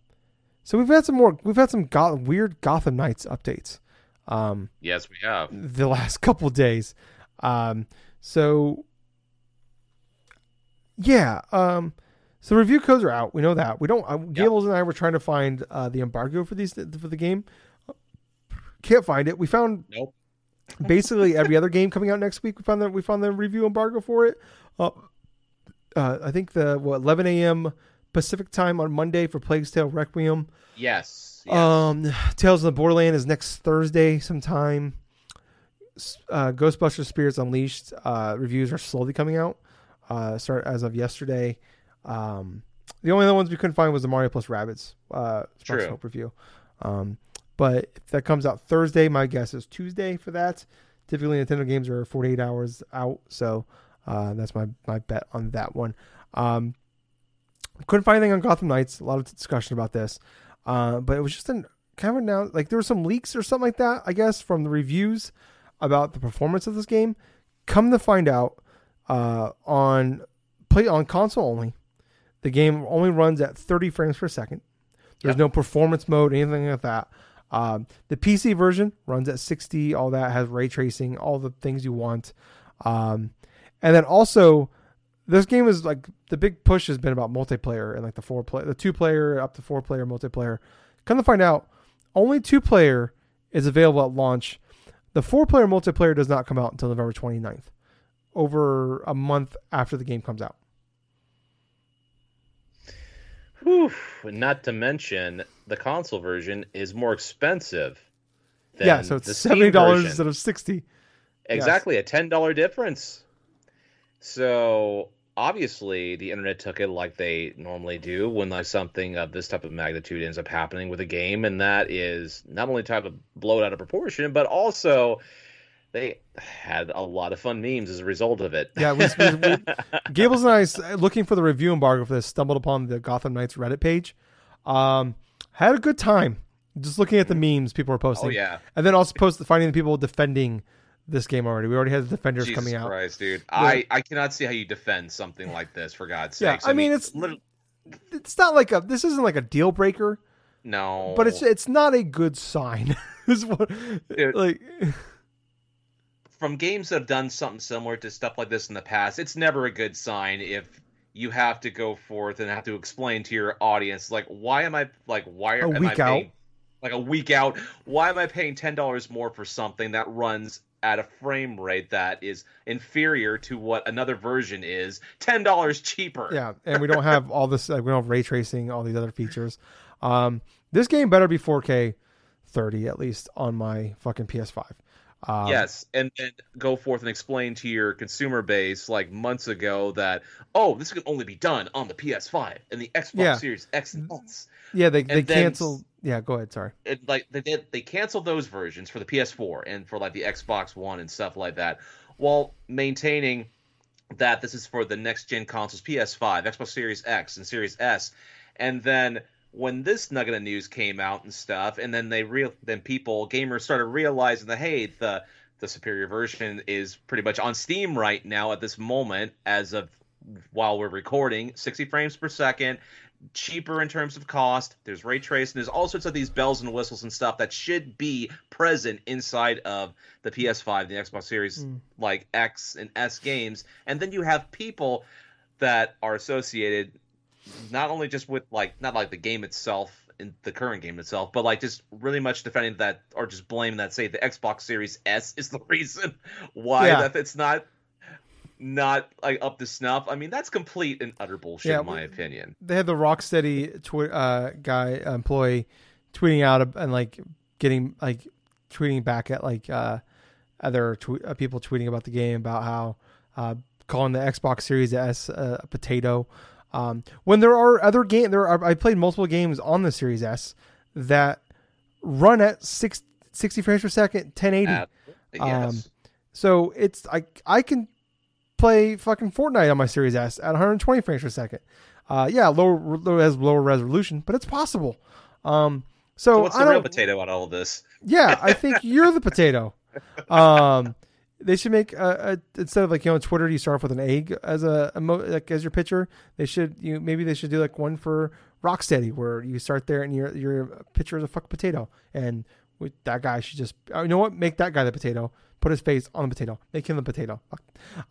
so we've had some more, we've had some go- weird Gotham Knights updates. Um, Yes, we have. the last couple days. Um, so yeah, um, so review codes are out. We know that. We don't. Uh, Gables and I were trying to find uh, the embargo for these for the game. Can't find it. We found Nope. Basically every other game coming out next week. We found the we found the review embargo for it. Uh, uh, I think the what 11 a.m. Pacific time on Monday for Plague's Tale Requiem. Yes. yes. Um, Tales of the Borderland is next Thursday sometime. Uh, Ghostbusters Spirits Unleashed uh, reviews are slowly coming out. Uh, start as of yesterday. Um, the only other ones we couldn't find was the Mario plus Rabbids uh, Sparks True. Hope review. Um, but if that comes out Thursday, my guess is Tuesday for that. Typically, Nintendo games are 48 hours out, so uh, that's my my bet on that one. Um, couldn't find anything on Gotham Knights. A lot of discussion about this. Uh, but it was just an kind of now like there were some leaks or something like that, I guess, from the reviews about the performance of this game. Come to find out, uh, on play on console only, the game only runs at 30 frames per second. There's Yep. no performance mode, anything like that. Um, the PC version runs at 60, all that has ray tracing, all the things you want. Um, and then also, this game is like the big push has been about multiplayer and like the four play, the two player up to four player multiplayer. Come to find out, only two player is available at launch. The four player multiplayer does not come out until November 29th, over a month after the game comes out. Whew. Not to mention the console version is more expensive. Than yeah, so it's seventy dollars instead of sixty. Exactly, a ten dollar difference. So obviously, the internet took it like they normally do when like something of this type of magnitude ends up happening with a game, and that is not only trying to blow it out of proportion, but also they had a lot of fun memes as a result of it. Yeah, we, we, we, Gables and I, looking for the review embargo for this, stumbled upon the Gotham Knights Reddit page. Um, had a good time just looking at the memes people were posting. oh yeah, and then also post finding the people defending this game already. We already had the Defenders Jesus coming out. Christ, dude! I I cannot see how you defend something like this for God's Yeah, sakes. I mean, it's- literally It's not like a this isn't like a deal breaker, no, but it's it's not a good sign. is what Dude. like from games that have done something similar to stuff like this in the past, it's never a good sign if you have to go forth and have to explain to your audience like why am I like why A am I out. paying like a week out why am I paying ten dollars more for something that runs at a frame rate that is inferior to what another version is ten dollars cheaper yeah, and we don't have all this. Like, we don't have ray tracing, all these other features. Um, this game better be 4K 30 at least on my fucking PS5. Um, yes, and then go forth and explain to your consumer base like months ago that oh, this can only be done on the PS5 and the Xbox Yeah. Series X and S. yeah, they they then- canceled. Yeah, go ahead. Sorry. It, like they did, they canceled those versions for the PS4 and for like the Xbox One and stuff like that, while maintaining that this is for the next gen consoles, PS5, Xbox Series X, and Series S. And then when this nugget of news came out and stuff, and then they real then people gamers started realizing that hey, the the superior version is pretty much on Steam right now at this moment as of while we're recording, 60 frames per second, cheaper in terms of cost. There's ray tracing. There's all sorts of these bells and whistles and stuff that should be present inside of the PS5, the Xbox Series, Mm. like X and S games. And then you have people that are associated not only just with like not like the game itself in the current game itself, but like just really much defending that or just blaming that say the Xbox Series S is the reason why Yeah. that it's not not like up to snuff. I mean, that's complete and utter bullshit Yeah, in my opinion. They had the Rocksteady twi- uh, guy employee tweeting out and like getting like tweeting back at like uh, other tw- uh, people tweeting about the game about how uh, calling the Xbox Series S uh, a potato. Um, when there are other game, there are I played multiple games on the Series S that run at six, 60 frames per second, 1080. At- yes. So it's I I can play fucking Fortnite on my Series S at 120 frames per second. Uh, yeah, lower low- has lower resolution, but it's possible. Um, so, so what's I the don't. real potato on all of this? Yeah, I think you're the potato. Um, they should make a, a instead of like you know on Twitter you start off with an egg as a emo, like as your pitcher. They should you maybe they should do like one for Rocksteady where you start there and your your pitcher is a fuck potato and with that guy should just oh, you know what make that guy the potato. Put his face on the potato. Make him the potato.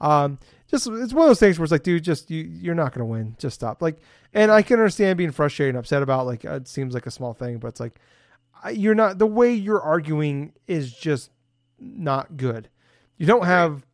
Um, just it's one of those things where it's like, dude, just you you're not gonna win. Just stop. Like, and I can understand being frustrated and upset about like it seems like a small thing, but it's like you're not the way you're arguing is just not good. You don't have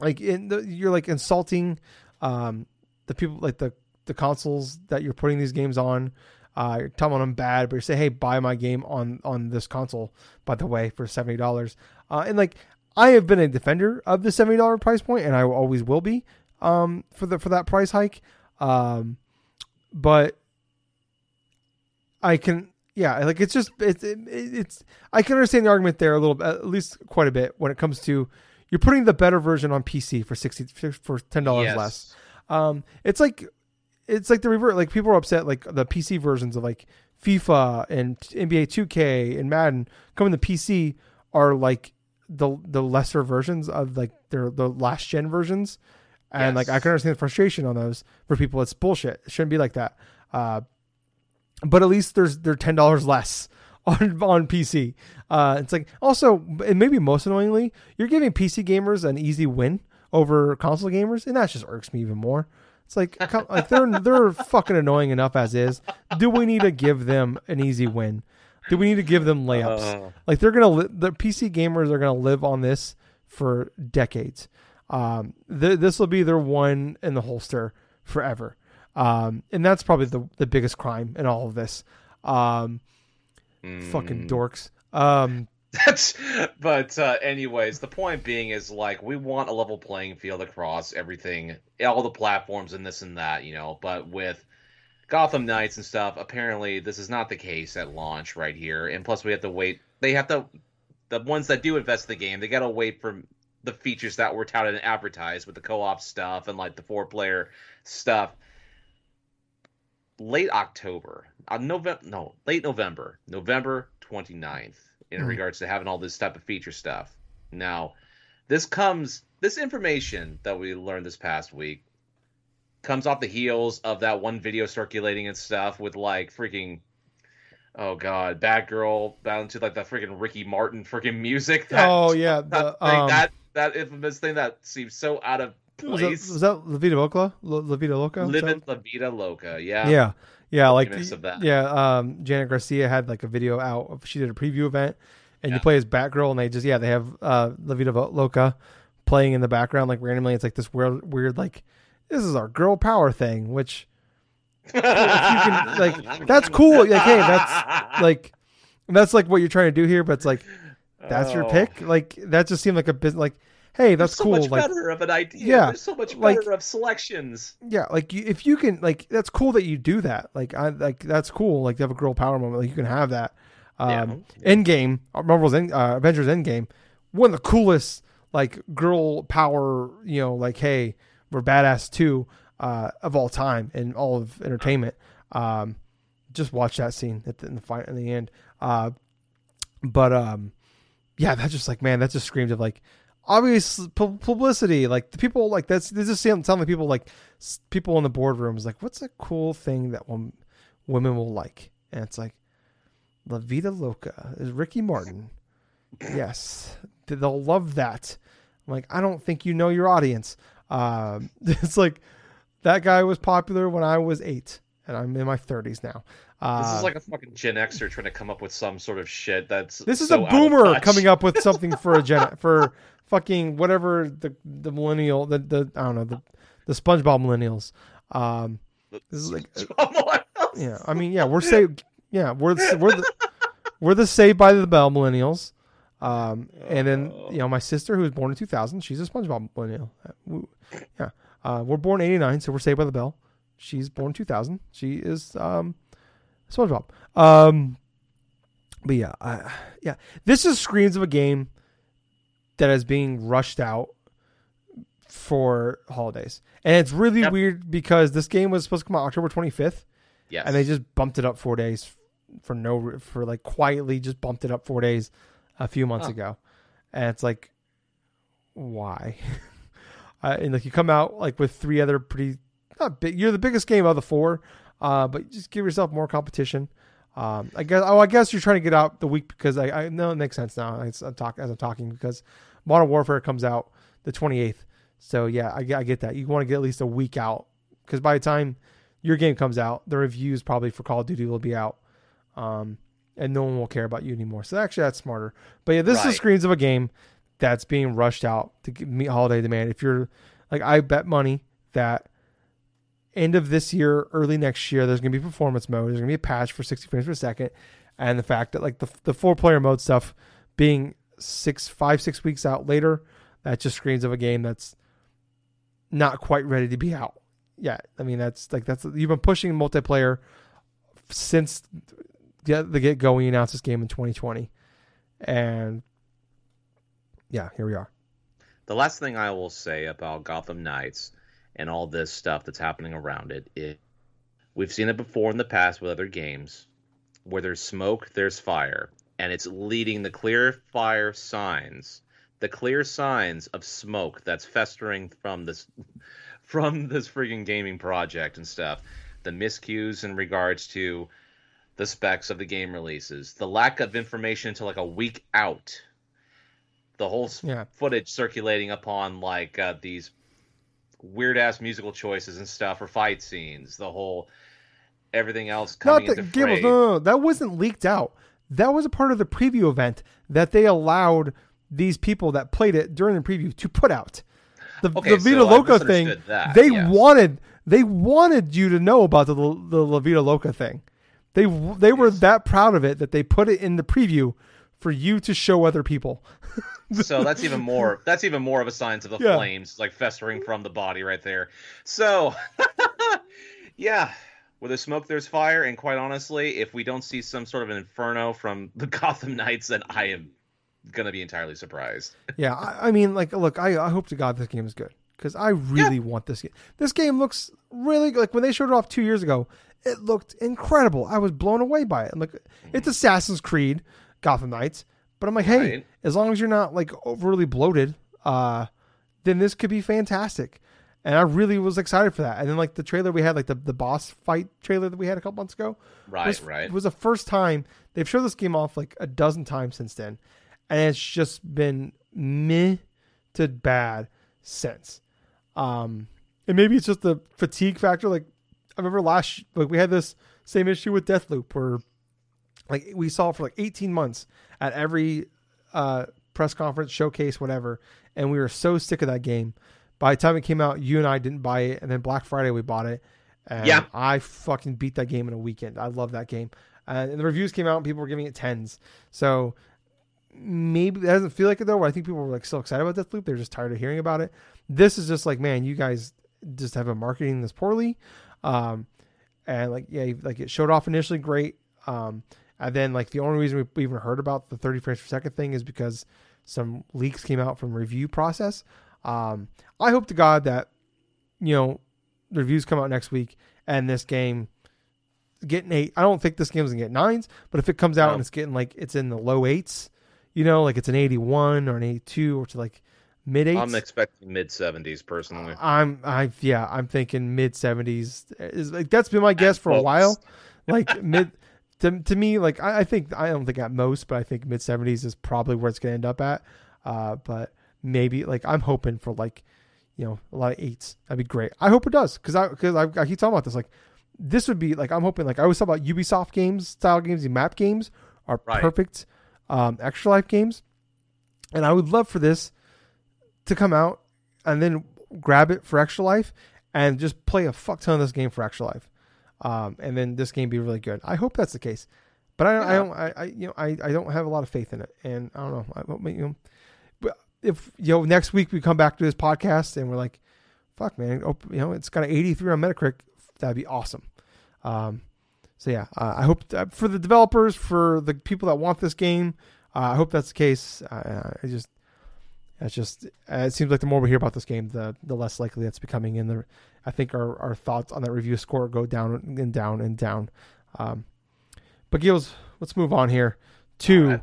like in the, you're like insulting um the people like the the consoles that you're putting these games on. Uh, you're telling them bad, but you say, "Hey, buy my game on on this console." By the way, for seventy dollars, uh, and like I have been a defender of the seventy dollar price point, and I always will be um, for the for that price hike. Um, but I can, yeah, like it's just it's it, it's I can understand the argument there a little, bit, at least quite a bit when it comes to you're putting the better version on PC for sixty for ten dollars Yes. less. Um, it's like it's like the revert. Like people are upset. Like the PC versions of like FIFA and NBA 2K and Madden coming to PC are like the the lesser versions of like their the last gen versions. And like I can understand the frustration on those for people. It's bullshit. It shouldn't be like that. Uh, but at least there's they're ten dollars less on on PC. Uh, it's like also, and maybe most annoyingly, you're giving PC gamers an easy win over console gamers, and that just irks me even more. It's like, like they're they're fucking annoying enough as is. Do we need to give them an easy win? Do we need to give them layups? Uh, like they're gonna li- the PC gamers are gonna live on this for decades. Um, th- this will be their one in the holster forever. Um, and that's probably the the biggest crime in all of this. Um, fucking mm, dorks. Um, That's, but uh, anyways, the point being is like we want a level playing field across everything, all the platforms and this and that, you know. But with Gotham Knights and stuff, apparently this is not the case at launch right here. And plus, we have to wait. They have to, the ones that do invest in the game, they gotta wait for the features that were touted and advertised with the co-op stuff and like the four-player stuff. Late October, uh, November, no, late November, November 29th in Mhm. regards to having all this type of feature stuff. Now, this comes this information that we learned this past week comes off the heels of that one video circulating and stuff with like freaking oh god Batgirl bound to like the freaking Ricky Martin freaking music. That, oh yeah, that, the, thing, um, that that infamous thing that seems so out of was that, place. was that La Vida Loca? La, La Vida Loca? Living La Vida Loca, yeah. yeah yeah like Remix of that. yeah um janet garcia had like a video out of, she did a preview event and you play as batgirl and they just yeah they have uh la vida loca playing in the background like randomly it's like this weird weird like this is our girl power thing which can, like, that's cool. Like, hey, that's- like that's like what you're trying to do here but it's like that's your Oh. pick like that just seemed like a business like hey that's so cool much like better of an idea. Yeah, There's so much like- better of selections. Yeah, like you, if you can, like that's cool that you do that. Like I like that's cool. Like to have a girl power moment. Like you can have that. Um, Endgame, uh, Marvel's End, uh, Avengers Endgame, one of the coolest like girl power. You know, like hey, we're badass too uh, of all time in all of entertainment. Um, just watch that scene at the, in the fight in the end. Uh, but um, yeah, that's just like man, that just screams of like obvious pu- publicity. Like the people like that's this just sound people like people in the boardrooms like what's a cool thing that wom- women will like, and it's like La Vida Loca is Ricky Martin. yes, they'll love that. I'm like I don't think you know your audience. Um, it's like that guy was popular when I was eight, and I'm in my 30s now. Uh, This is like a fucking Gen Xer trying to come up with some sort of shit that's. This is so a boomer coming up with something for a gen for fucking whatever the the millennial the the I don't know the the SpongeBob millennials. Um, this is like yeah, I mean yeah, we're saved. Yeah, we're the, we're the we're the Saved by the Bell millennials. Um, and then you know my sister who was born in 2000, she's a SpongeBob millennial. Uh, Yeah, uh, we're born 89, so we're Saved by the Bell. She's born 2000. She is um, SpongeBob. Um, but yeah, I, yeah, this is screams of a game that is being rushed out for holidays, and it's really Yep. weird because this game was supposed to come out October 25th, yeah, and they just bumped it up four days for no re- for like quietly just bumped it up four days a few months Huh. ago, and it's like, why? uh, and like you come out like with three other pretty not big. You're the biggest game of the four, uh, but just give yourself more competition. Um, I guess. Oh, I guess you're trying to get out the week because I, I know it makes sense now. As I'm, talk, as I'm talking because Modern Warfare comes out the 28th. So yeah, I, get- I get that. You want to get at least a week out because by the time your game comes out, the reviews probably for Call of Duty will be out, um, and no one will care about you anymore. So actually, that's smarter. But yeah, this Right. is screens of a game that's being rushed out to meet holiday demand. If you're like, I bet money that end of this year, early next year, there's going to be performance mode. There's going to be a patch for 60 frames per second, and the fact that like the the four player mode stuff being six, five, six weeks out later, that just screams of a game that's not quite ready to be out yet. I mean, that's like that's you've been pushing multiplayer since the, the get go. We announced this game in 2020, and yeah, here we are. The last thing I will say about Gotham Knights and all this stuff that's happening around it. it we've seen it before in the past with other games where there's smoke, there's fire, and it's leading the clear fire signs, the clear signs of smoke that's festering from this from this freaking gaming project and stuff. The miscues in regards to the specs of the game releases, the lack of information until like a week out. The whole Yeah. footage circulating upon like uh, these weird ass musical choices and stuff or fight scenes. The whole everything else Not coming that into Gables, no, no, no, that wasn't leaked out. That was a part of the preview event that they allowed these people that played it during the preview to put out. The, Okay, the Vita so Loca thing, that, they wanted they wanted you to know about the the La Vida Loca thing. They they were that proud of it that they put it in the preview for you to show other people. so that's even more that's even more of a sign of the Yeah. flames like festering from the body right there so yeah where there's smoke there's fire and quite honestly if we don't see some sort of an inferno from the gotham knights then i am gonna be entirely surprised Yeah, I, I mean, like, look, I, I hope to God this game is good because I really want this game. This game looks really like when they showed it off two years ago, it looked incredible. I was blown away by it. I'm like, it's mm-hmm. Assassin's Creed, Gotham Knights, but I'm like, hey, Right. as long as you're not like overly bloated, uh, then this could be fantastic. And I really was excited for that. And then like the trailer we had, like the, the boss fight trailer that we had a couple months ago, Right, was, right. was the first time they've showed this game off like a dozen times since then, and it's just been meh to bad since. Um, and maybe it's just the fatigue factor. Like I remember last, like we had this same issue with Deathloop, where like we saw it for like 18 months at every uh, press conference, showcase, whatever, and we were so sick of that game. By the time it came out, you and I didn't buy it, and then Black Friday we bought it. And Yeah. I fucking beat that game in a weekend. I love that game. Uh, and the reviews came out, and people were giving it tens. So maybe it doesn't feel like it though. But I think people were like so excited about Deathloop, they're just tired of hearing about it. This is just like, man, you guys just have been marketing this poorly. Um, and like, yeah, like it showed off initially great. Um, and then like the only reason we even heard about the 30 frames per second thing is because some leaks came out from review process. Um, I hope to God that you know the reviews come out next week and this game getting eight. I don't think this game's gonna get nines, but if it comes out No. and it's getting like it's in the low eights, you know, like it's an 81 or an 82 or to like mid eights. I'm expecting mid 70s personally. I'm I yeah, I'm thinking mid 70s is like that's been my guess for a while. Like mid to, to me like I, I think I don't think at most, but I think mid 70s is probably where it's going to end up at. Uh but maybe like I'm hoping for like you know, a lot of eights. That'd be great. I hope it does cuz I cuz I, I keep talking about this like this would be like I'm hoping like I always talk about Ubisoft games, style games, and map games are Right. perfect um extra life games. And I would love for this to come out and then grab it for extra life and just play a fuck ton of this game for extra life. Um, and then this game be really good. I hope that's the case, but I, I Yeah. don't, I, I, you know, I, I don't have a lot of faith in it, and I don't know. I, hope, you know, but if you know next week we come back to this podcast and we're like, fuck man, oh, you know, it's got an 83 on Metacritic, that'd be awesome. Um, so yeah, uh, I hope that for the developers, for the people that want this game, uh, I hope that's the case. Uh, I just, it's just uh, it seems like the more we hear about this game, the the less likely it's becoming. in the I think our, our thoughts on that review score go down and down and down. Um, but Gills, let's move on here to Alright.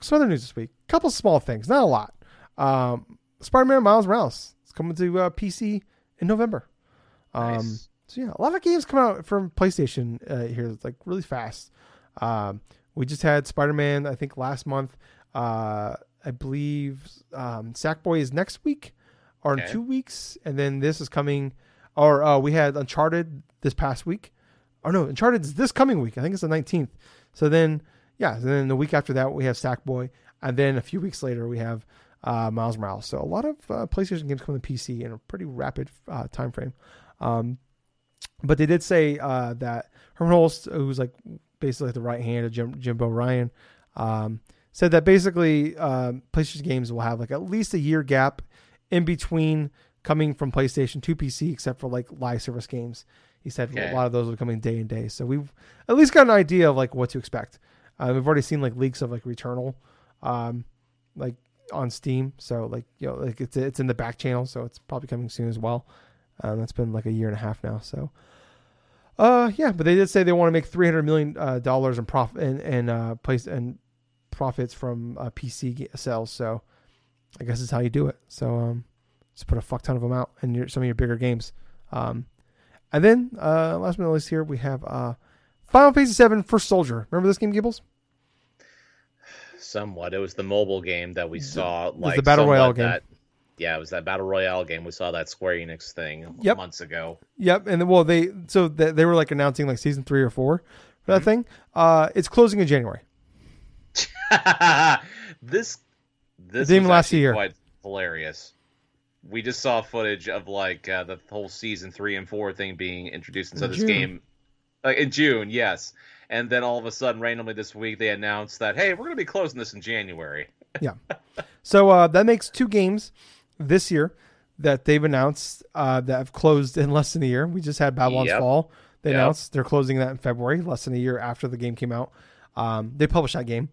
some other news this week. A couple small things, not a lot. Um, Spider-Man Miles Morales is coming to uh, PC in November. Um, Nice. so yeah, a lot of games come out from PlayStation uh, here, like really fast. Um, we just had Spider Man, I think last month. Uh, I believe um, Sackboy is next week or in two weeks, and then this is coming. Or uh, we had Uncharted this past week. Or no, Uncharted is this coming week. I think it's the nineteenth. So then, yeah, and then the week after that we have Sackboy, and then a few weeks later we have uh, Miles Morales. So a lot of uh, PlayStation games come to PC in a pretty rapid uh, time frame. Um, but they did say uh, that Hermen Hulst, who's like basically like the right hand of Jim, Jimbo Ryan, um, said that basically um, PlayStation games will have like at least a year gap in between coming from PlayStation to PC, except for like live service games. He said Okay. a lot of those are coming day and day. So we've at least got an idea of like what to expect. Uh, we've already seen like leaks of like Returnal, um, like on Steam. So like you know like it's it's in the back channel, so it's probably coming soon as well. Um, that's been like a year and a half now. So, uh, yeah, but they did say they want to make three hundred million uh, dollars in profit and and uh, place and profits from uh, PC sales. So, I guess it's how you do it. So, um, just put a fuck ton of them out in your, some of your bigger games. Um, and then uh, last but not least, here we have uh, Final Fantasy Seven First Soldier. Remember this game, Gables? Somewhat. It was the mobile game that we saw. was Like the Battle Royale game. That, yeah, it was that battle royale game. We saw that Square Enix thing Yep. months ago. Yep, and well, they so they, they were like announcing like season three or four for that Mhm. thing. Uh, it's closing in January. this this was last year. quite hilarious. We just saw footage of like uh, the whole season three and four thing being introduced into In this June. game uh, in June. Yes, and then all of a sudden, randomly this week, they announced that hey, we're going to be closing this in January. Yeah. So uh, that makes two games this year that they've announced uh, that have closed in less than a year. We just had Babylon's Yep. Fall. They Yep. announced they're closing that in February, less than a year after the game came out. Um, they published that game,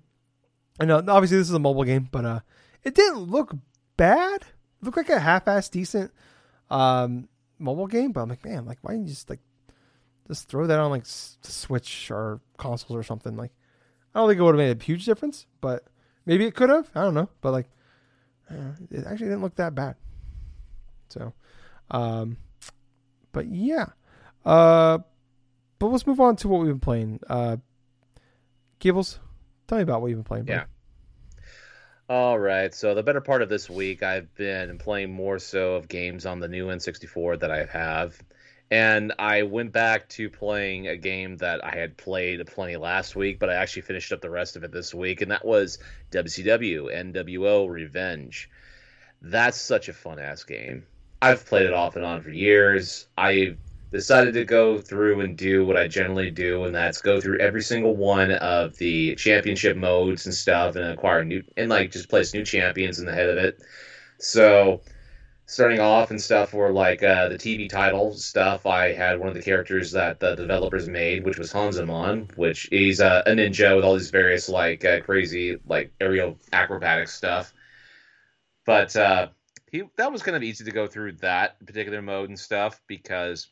and know, obviously this is a mobile game, but uh, it didn't look bad. It looked like a half-ass decent um, mobile game, but I'm like, man, like why didn't you just like just throw that on like s- Switch or consoles or something? Like, I don't think it would have made a huge difference, but maybe it could have. I don't know, but like, uh, it actually didn't look that bad. So, um, but yeah, uh, but let's move on to what we've been playing. Uh, Gables, tell me about what you've been playing. Yeah. All right. So the better part of this week, I've been playing more so of games on the new N64 that I have, and I went back to playing a game that I had played plenty last week, but I actually finished up the rest of it this week, and that was WCW NWO Revenge. That's such a fun ass game. I've played it off and on for years. I decided to go through and do what I generally do, and that's go through every single one of the championship modes and stuff, and acquire new and like just place new champions in the head of it. So starting off and stuff were like uh, the TV title stuff. I had one of the characters that the developers made, which was Hanzamon, which he's uh, a ninja with all these various like uh, crazy like aerial acrobatic stuff. But uh, he that was kind of easy to go through that particular mode and stuff because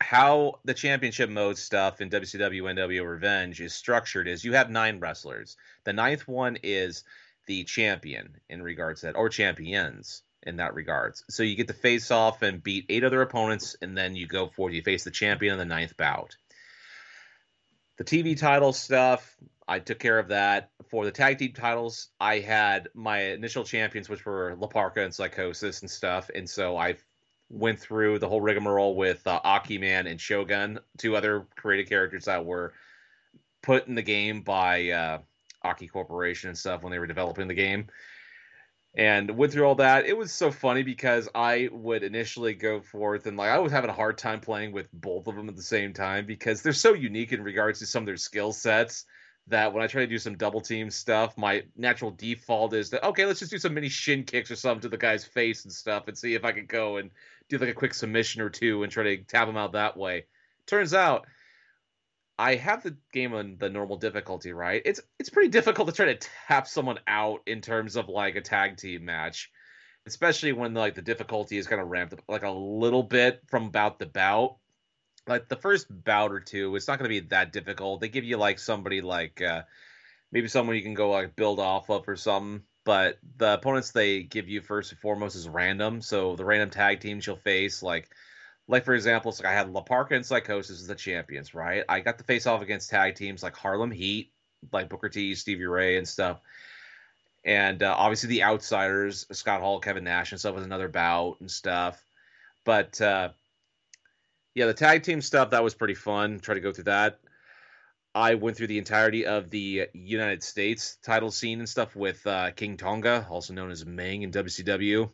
how the championship mode stuff in WCW NWO Revenge is structured is you have nine wrestlers. The ninth one is the champion in regards to that, or champions in that regards. So you get to face off and beat eight other opponents, and then you go forward. You face the champion in the ninth bout. The TV title stuff, I took care of that. For the tag team titles, I had my initial champions, which were La Parka and Psychosis and stuff, and so I went through the whole rigmarole with uh, Aki Man and Shogun, two other created characters that were put in the game by uh, Aki Corporation and stuff when they were developing the game. And went through all that. It was so funny because I would initially go forth and like I was having a hard time playing with both of them at the same time because they're so unique in regards to some of their skill sets that when I try to do some double team stuff, my natural default is that okay, let's just do some mini shin kicks or something to the guy's face and stuff and see if I can go and do like a quick submission or two and try to tap him out that way. Turns out I have the game on the normal difficulty, right? It's it's pretty difficult to try to tap someone out in terms of like a tag team match, especially when like the difficulty is kind of ramped up like a little bit from bout to bout. Like the first bout or two, it's not going to be that difficult. They give you like somebody like uh, maybe someone you can go like build off of or something but the opponents they give you first and foremost is random. So the random tag teams you'll face, like like for example, so I had La Parka and Psychosis as the champions, right? I got to face off against tag teams like Harlem Heat, like Booker T, Stevie Ray, and stuff. And uh, obviously the outsiders, Scott Hall, Kevin Nash, and stuff was another bout and stuff. But uh, yeah, the tag team stuff that was pretty fun. Try to go through that. I went through the entirety of the United States title scene and stuff with uh, King Tonga, also known as Meng in WCW.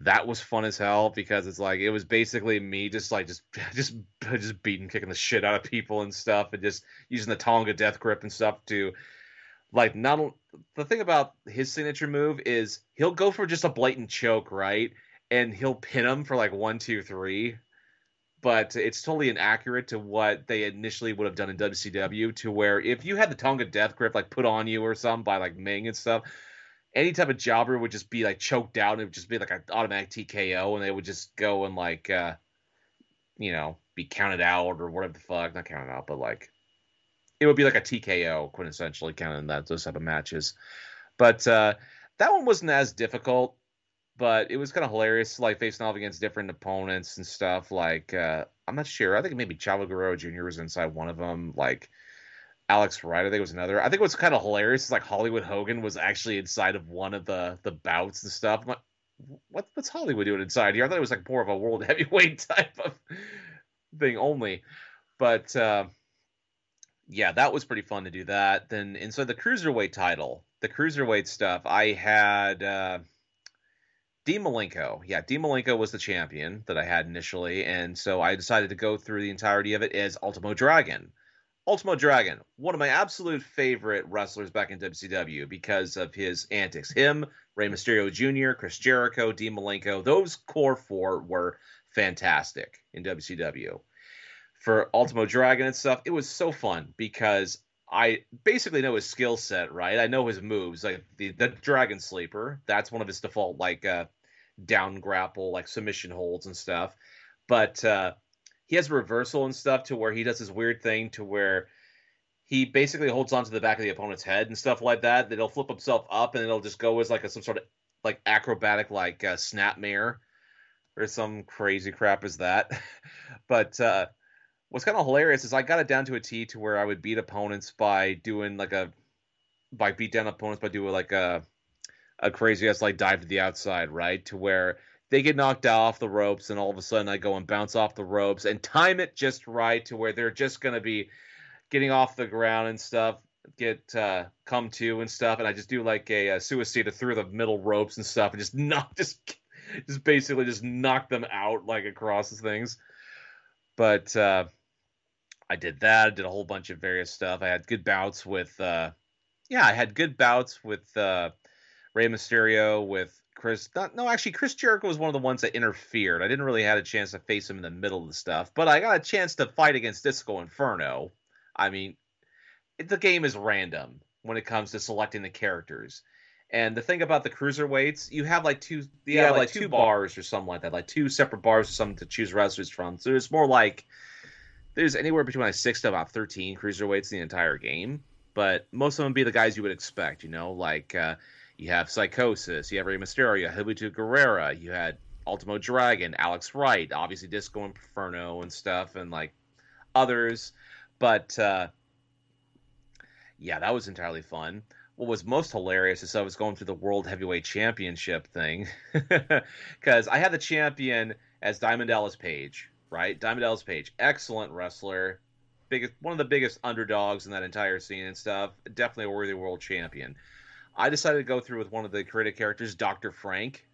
That was fun as hell because it's like it was basically me just like just just just beating, kicking the shit out of people and stuff, and just using the Tonga death grip and stuff to like not the thing about his signature move is he'll go for just a blatant choke, right? And he'll pin him for like one, two, three, but it's totally inaccurate to what they initially would have done in WCW. To where if you had the Tonga Death Grip like put on you or something by like Meng and stuff, any type of jobber would just be like choked out. It would just be like an automatic TKO, and they would just go and like, uh, you know, be counted out or whatever the fuck. Not counted out, but like it would be like a TKO quintessentially counting that those type of matches. But uh, that one wasn't as difficult but it was kind of hilarious, like facing off against different opponents and stuff. Like uh, I'm not sure. I think maybe Chavo Guerrero Jr. was inside one of them. Like Alex Wright, I think it was another. I think what's kind of hilarious is like Hollywood Hogan was actually inside of one of the the bouts and stuff. I'm like, what what's Hollywood doing inside here? I thought it was like more of a world heavyweight type of thing only. But uh, yeah, that was pretty fun to do that. Then inside the cruiserweight title, the cruiserweight stuff, I had. Uh, Dean Malenko. Yeah, Dean Malenko was the champion that I had initially, and so I decided to go through the entirety of it as Ultimo Dragon. Ultimo Dragon, one of my absolute favorite wrestlers back in WCW because of his antics. Him, Rey Mysterio Jr., Chris Jericho, Dean Malenko, those core four were fantastic in WCW. For Ultimo Dragon and stuff, it was so fun because I basically know his skill set, right? I know his moves, like the the Dragon Sleeper. That's one of his default like uh, down grapple, like submission holds and stuff. But uh, he has reversal and stuff to where he does this weird thing to where he basically holds onto the back of the opponent's head and stuff like that. That he'll flip himself up and it'll just go as like a, some sort of like acrobatic like uh, snapmare or some crazy crap as that. but uh, what's kind of hilarious is I got it down to a T to where I would beat opponents by doing like a by beat down opponents by doing like a a crazy ass like dive to the outside, right? To where they get knocked off the ropes and all of a sudden I go and bounce off the ropes and time it just right to where they're just gonna be getting off the ground and stuff, get uh, come to and stuff, and I just do like a, a suicide through the middle ropes and stuff and just knock just just basically just knock them out like across things. But uh, I did that. I did a whole bunch of various stuff. I had good bouts with, uh, yeah, I had good bouts with uh, Rey Mysterio, with Chris. Not, no, actually, Chris Jericho was one of the ones that interfered. I didn't really have a chance to face him in the middle of the stuff, but I got a chance to fight against Disco Inferno. I mean, it, the game is random when it comes to selecting the characters. And the thing about the cruiserweights, you have like two, you have like, like two bars or something like that, like two separate bars or something to choose wrestlers from. So it's more like there's anywhere between like six to about thirteen cruiserweights in the entire game, but most of them be the guys you would expect. You know, like uh, you have Psychosis, you have Rey Mysterio, Humberto Carrera, you had Ultimo Dragon, Alex Wright, obviously Disco Inferno and stuff, and like others. But uh, yeah, that was entirely fun what was most hilarious is I was going through the World Heavyweight Championship thing because I had the champion as Diamond Dallas Page, right? Diamond Dallas Page, excellent wrestler, biggest one of the biggest underdogs in that entire scene and stuff. Definitely a worthy world champion. I decided to go through with one of the creative characters, Doctor Frank.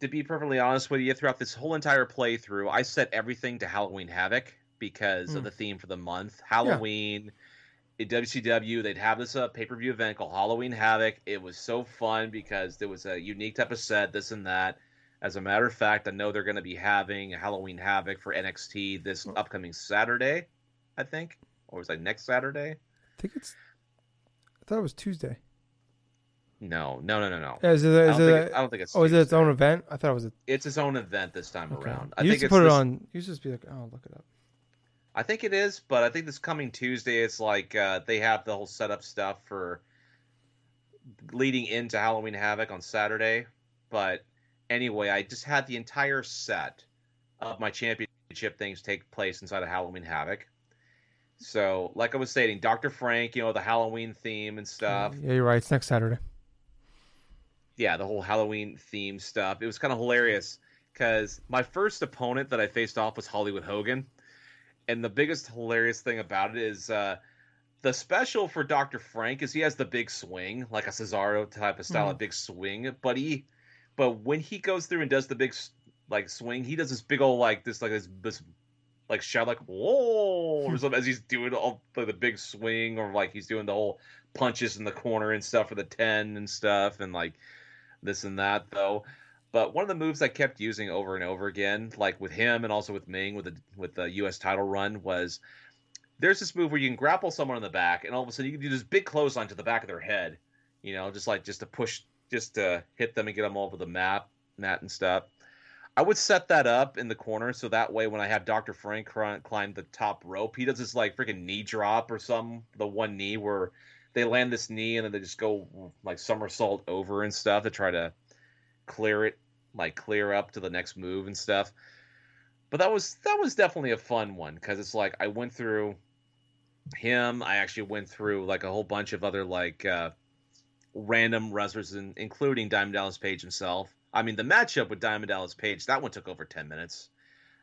To be perfectly honest with you, throughout this whole entire playthrough, I set everything to Halloween Havoc because mm. of hmm. the theme for the month. Halloween. Yeah in WCW, they'd have this uh, pay per view event called Halloween Havoc. It was so fun because there was a unique type of set, this and that. As a matter of fact, I know they're going to be having Halloween Havoc for NXT this upcoming Saturday, I think, or was it next Saturday? I think it's. I thought it was Tuesday. No, no, no, no, no. Yeah, is it, is I, don't it, think, I don't think it's. Oh, is it its own event? I thought it was. A... It's its own event this time okay. around. I you think used to put it on. You just be like, oh, look it up. I think it is, but I think this coming Tuesday, it's like uh, they have the whole setup stuff for leading into Halloween Havoc on Saturday. But anyway, I just had the entire set of my championship things take place inside of Halloween Havoc. So, like I was saying, Dr. Frank, you know, the Halloween theme and stuff. Yeah, you're right. It's next Saturday. Yeah, the whole Halloween theme stuff. It was kind of hilarious because my first opponent that I faced off was Hollywood Hogan and the biggest hilarious thing about it is uh, the special for Doctor Frank is he has the big swing, like a Cesaro type of style, mm. a big swing. But he, but when he goes through and does the big like swing, he does this big old like this like this, this like shout like whoa or something as he's doing all like, the big swing or like he's doing the whole punches in the corner and stuff for the ten and stuff and like this and that though. But one of the moves I kept using over and over again, like with him and also with Meng with the with the U.S. title run, was there's this move where you can grapple someone in the back, and all of a sudden you can do this big clothesline to the back of their head, you know, just like just to push, just to hit them and get them over the map, mat and stuff. I would set that up in the corner so that way when I have Dr. Frank climb the top rope, he does this like freaking knee drop or some the one knee where they land this knee and then they just go like somersault over and stuff to try to clear it like clear up to the next move and stuff. But that was that was definitely a fun one because it's like I went through him. I actually went through like a whole bunch of other like uh, random wrestlers, in, including Diamond Dallas Page himself. I mean, the matchup with Diamond Dallas Page that one took over ten minutes.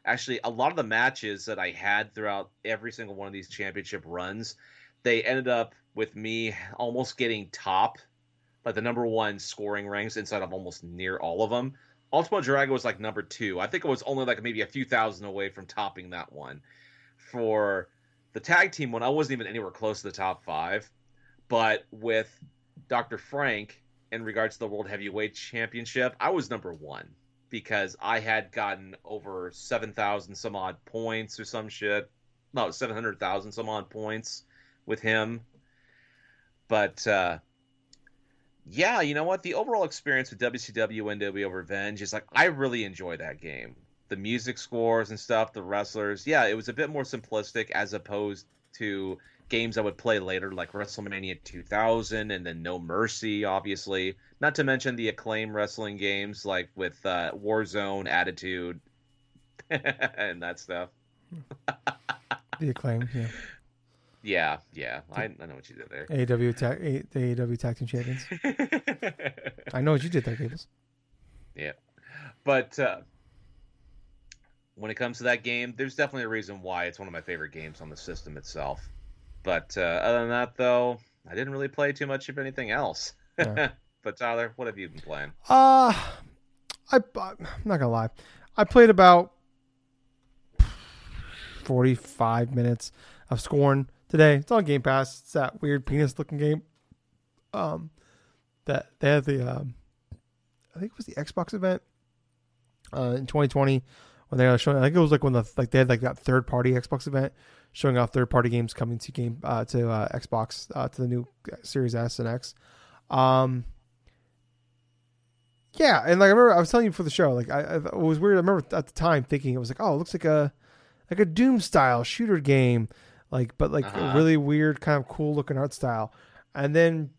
Actually, a lot of the matches that I had throughout every single one of these championship runs, they ended up with me almost getting top, like the number one scoring ranks inside of almost near all of them. Ultimo Dragon was like number two. I think it was only like maybe a few thousand away from topping that one. For the tag team one, I wasn't even anywhere close to the top five. But with Dr. Frank, in regards to the World Heavyweight Championship, I was number one because I had gotten over 7,000 some odd points or some shit. No, 700,000 some odd points with him. But uh, yeah, you know what? The overall experience with WCW NWO Revenge is like I really enjoy that game. The music scores and stuff, the wrestlers. Yeah, it was a bit more simplistic as opposed to games I would play later, like WrestleMania 2000 and then No Mercy, obviously. Not to mention the acclaim wrestling games like with uh, Warzone, Attitude, and that stuff. the acclaim, yeah. Yeah, yeah, I, I know what you did there. AEW tag, A, the AEW tag team champions. I know what you did there, Gables. Yeah, but uh, when it comes to that game, there's definitely a reason why it's one of my favorite games on the system itself. But uh, other than that, though, I didn't really play too much of anything else. Yeah. but Tyler, what have you been playing? Uh, I, I'm not gonna lie. I played about 45 minutes of Scorn today. It's on Game Pass. It's that weird penis looking game. Um, that they had the um, I think it was the Xbox event uh, in 2020 when they were showing. I think it was like when the like they had like that third party Xbox event showing off third party games coming to game uh, to uh, Xbox uh, to the new Series S and X. Um, yeah, and like I remember I was telling you for the show, like I, I it was weird. I remember at the time thinking it was like, oh, it looks like a like a Doom style shooter game, like but like Uh-huh. a really weird kind of cool looking art style. And then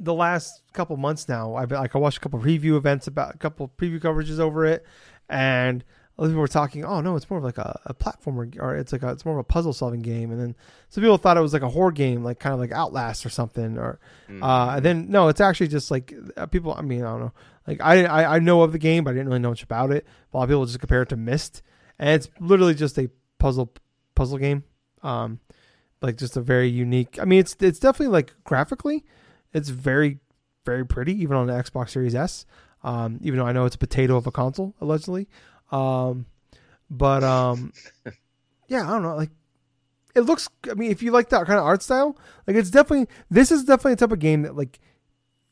the last couple months now, I've been, like I watched a couple review events about a couple preview coverages over it, and other people were talking, oh no, it's more of like a, a platformer or it's like a, it's more of a puzzle solving game. And then some people thought it was like a horror game, like kind of like Outlast or something, or Mm. uh, and then no, it's actually just like uh, people. I mean, I don't know. Like I, I I know of the game, but I didn't really know much about it. A lot of people just compare it to Myst, and it's literally just a puzzle puzzle game. Um, like just a very unique. I mean, it's it's definitely like graphically, it's very very pretty, even on the Xbox Series S. Um, even though I know it's a potato of a console allegedly. Um, but um, yeah, I don't know. Like it looks. I mean, if you like that kind of art style, like it's definitely this is definitely a type of game that like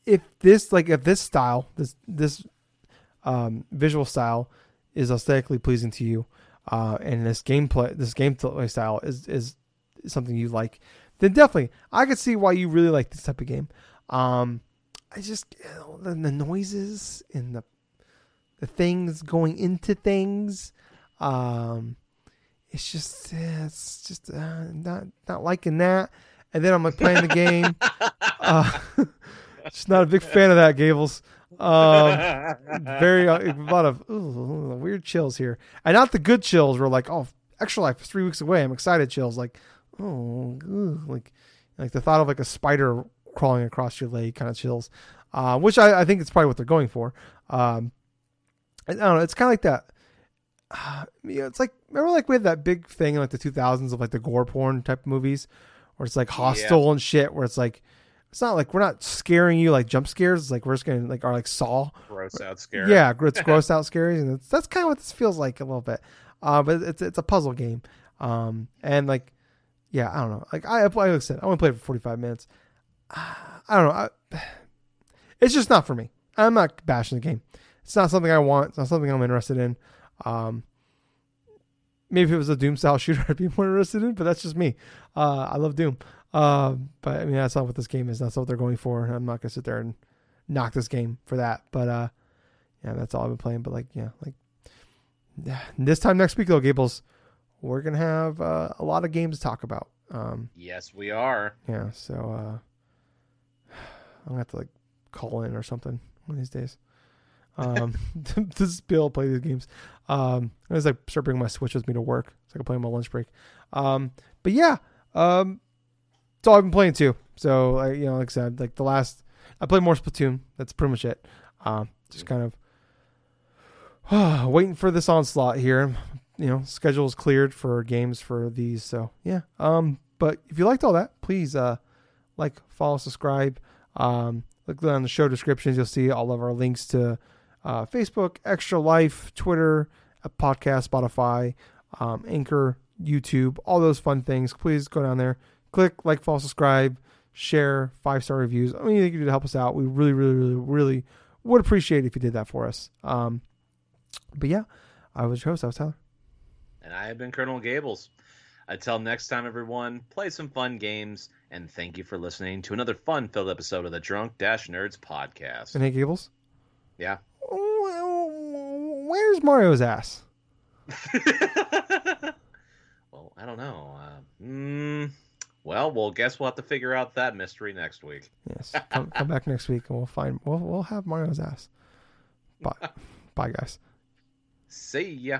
if this like if this style this this um, visual style is aesthetically pleasing to you, uh, and this gameplay this gameplay style is is something you like, then definitely I could see why you really like this type of game. Um, I just you know, the, the noises and the the things going into things. Um, it's just eh, it's just uh, not not liking that. And then I'm like playing the game. Uh, just not a big fan of that, Gables. Um, very uh, a lot of ooh, weird chills here, and not the good chills. We're like, oh, extra life is three weeks away. I'm excited. Chills like, oh, ooh, like like the thought of like a spider crawling across your leg kind of chills, uh, which I, I think it's probably what they're going for. Um, I don't know. It's kind of like that. Uh, you know, it's like remember like we had that big thing in like the 2000s of like the gore porn type movies, where it's like Hostel and shit. Where it's like it's not like we're not scaring you like jump scares. It's like we're just gonna like are like Saw. Gross out scary. Yeah, it's gross out scary, and that's kind of what this feels like a little bit. Uh, but it's it's a puzzle game, um, and like yeah, I don't know. Like I like I said, I only played for 45 minutes. I don't know. I, it's just not for me. I'm not bashing the game. It's not something I want. It's not something I'm interested in. Um, maybe if it was a Doom style shooter, I'd be more interested in. But that's just me. Uh, I love Doom. Uh, but I mean, that's not what this game is. That's not what they're going for. I'm not gonna sit there and knock this game for that. But uh, yeah, that's all I've been playing. But like, yeah, like yeah, this time next week though, Gables, we're gonna have uh, a lot of games to talk about. Um, Yes, we are. yeah, so uh, I'm gonna have to like call in or something one of these days. Um, to just be able to play these games. Um, I was like start bringing my Switch with me to work, so I can play on my lunch break. Um, but yeah, um, it's all I've been playing too. So I, you know, like I said, like the last, I played more Splatoon. That's pretty much it. Um, just kind of waiting for this onslaught here. You know, schedule is cleared for games for these. So yeah. Um, but if you liked all that, please uh, like, follow, subscribe. Um, look down the show descriptions. You'll see all of our links to uh, Facebook, Extra Life, Twitter, a podcast, Spotify, um, Anchor, YouTube, all those fun things. Please go down there, click like, follow, subscribe, share, five star reviews. I mean, anything you can do to help us out, we really, really, really, really would appreciate it if you did that for us. Um, but yeah, I was your host. I was Tyler. And I have been Colonel Gables. Until next time, everyone, play some fun games, and thank you for listening to another fun filled episode of the Drunk Dash Nerds podcast. And hey, Gables, Yeah. Where's Mario's ass? well, I don't know. Uh, mm, Well, we'll guess we'll have to figure out that mystery next week. Yes, come, come back next week and we'll find we'll we'll have Mario's ass. Bye, bye, guys. See ya.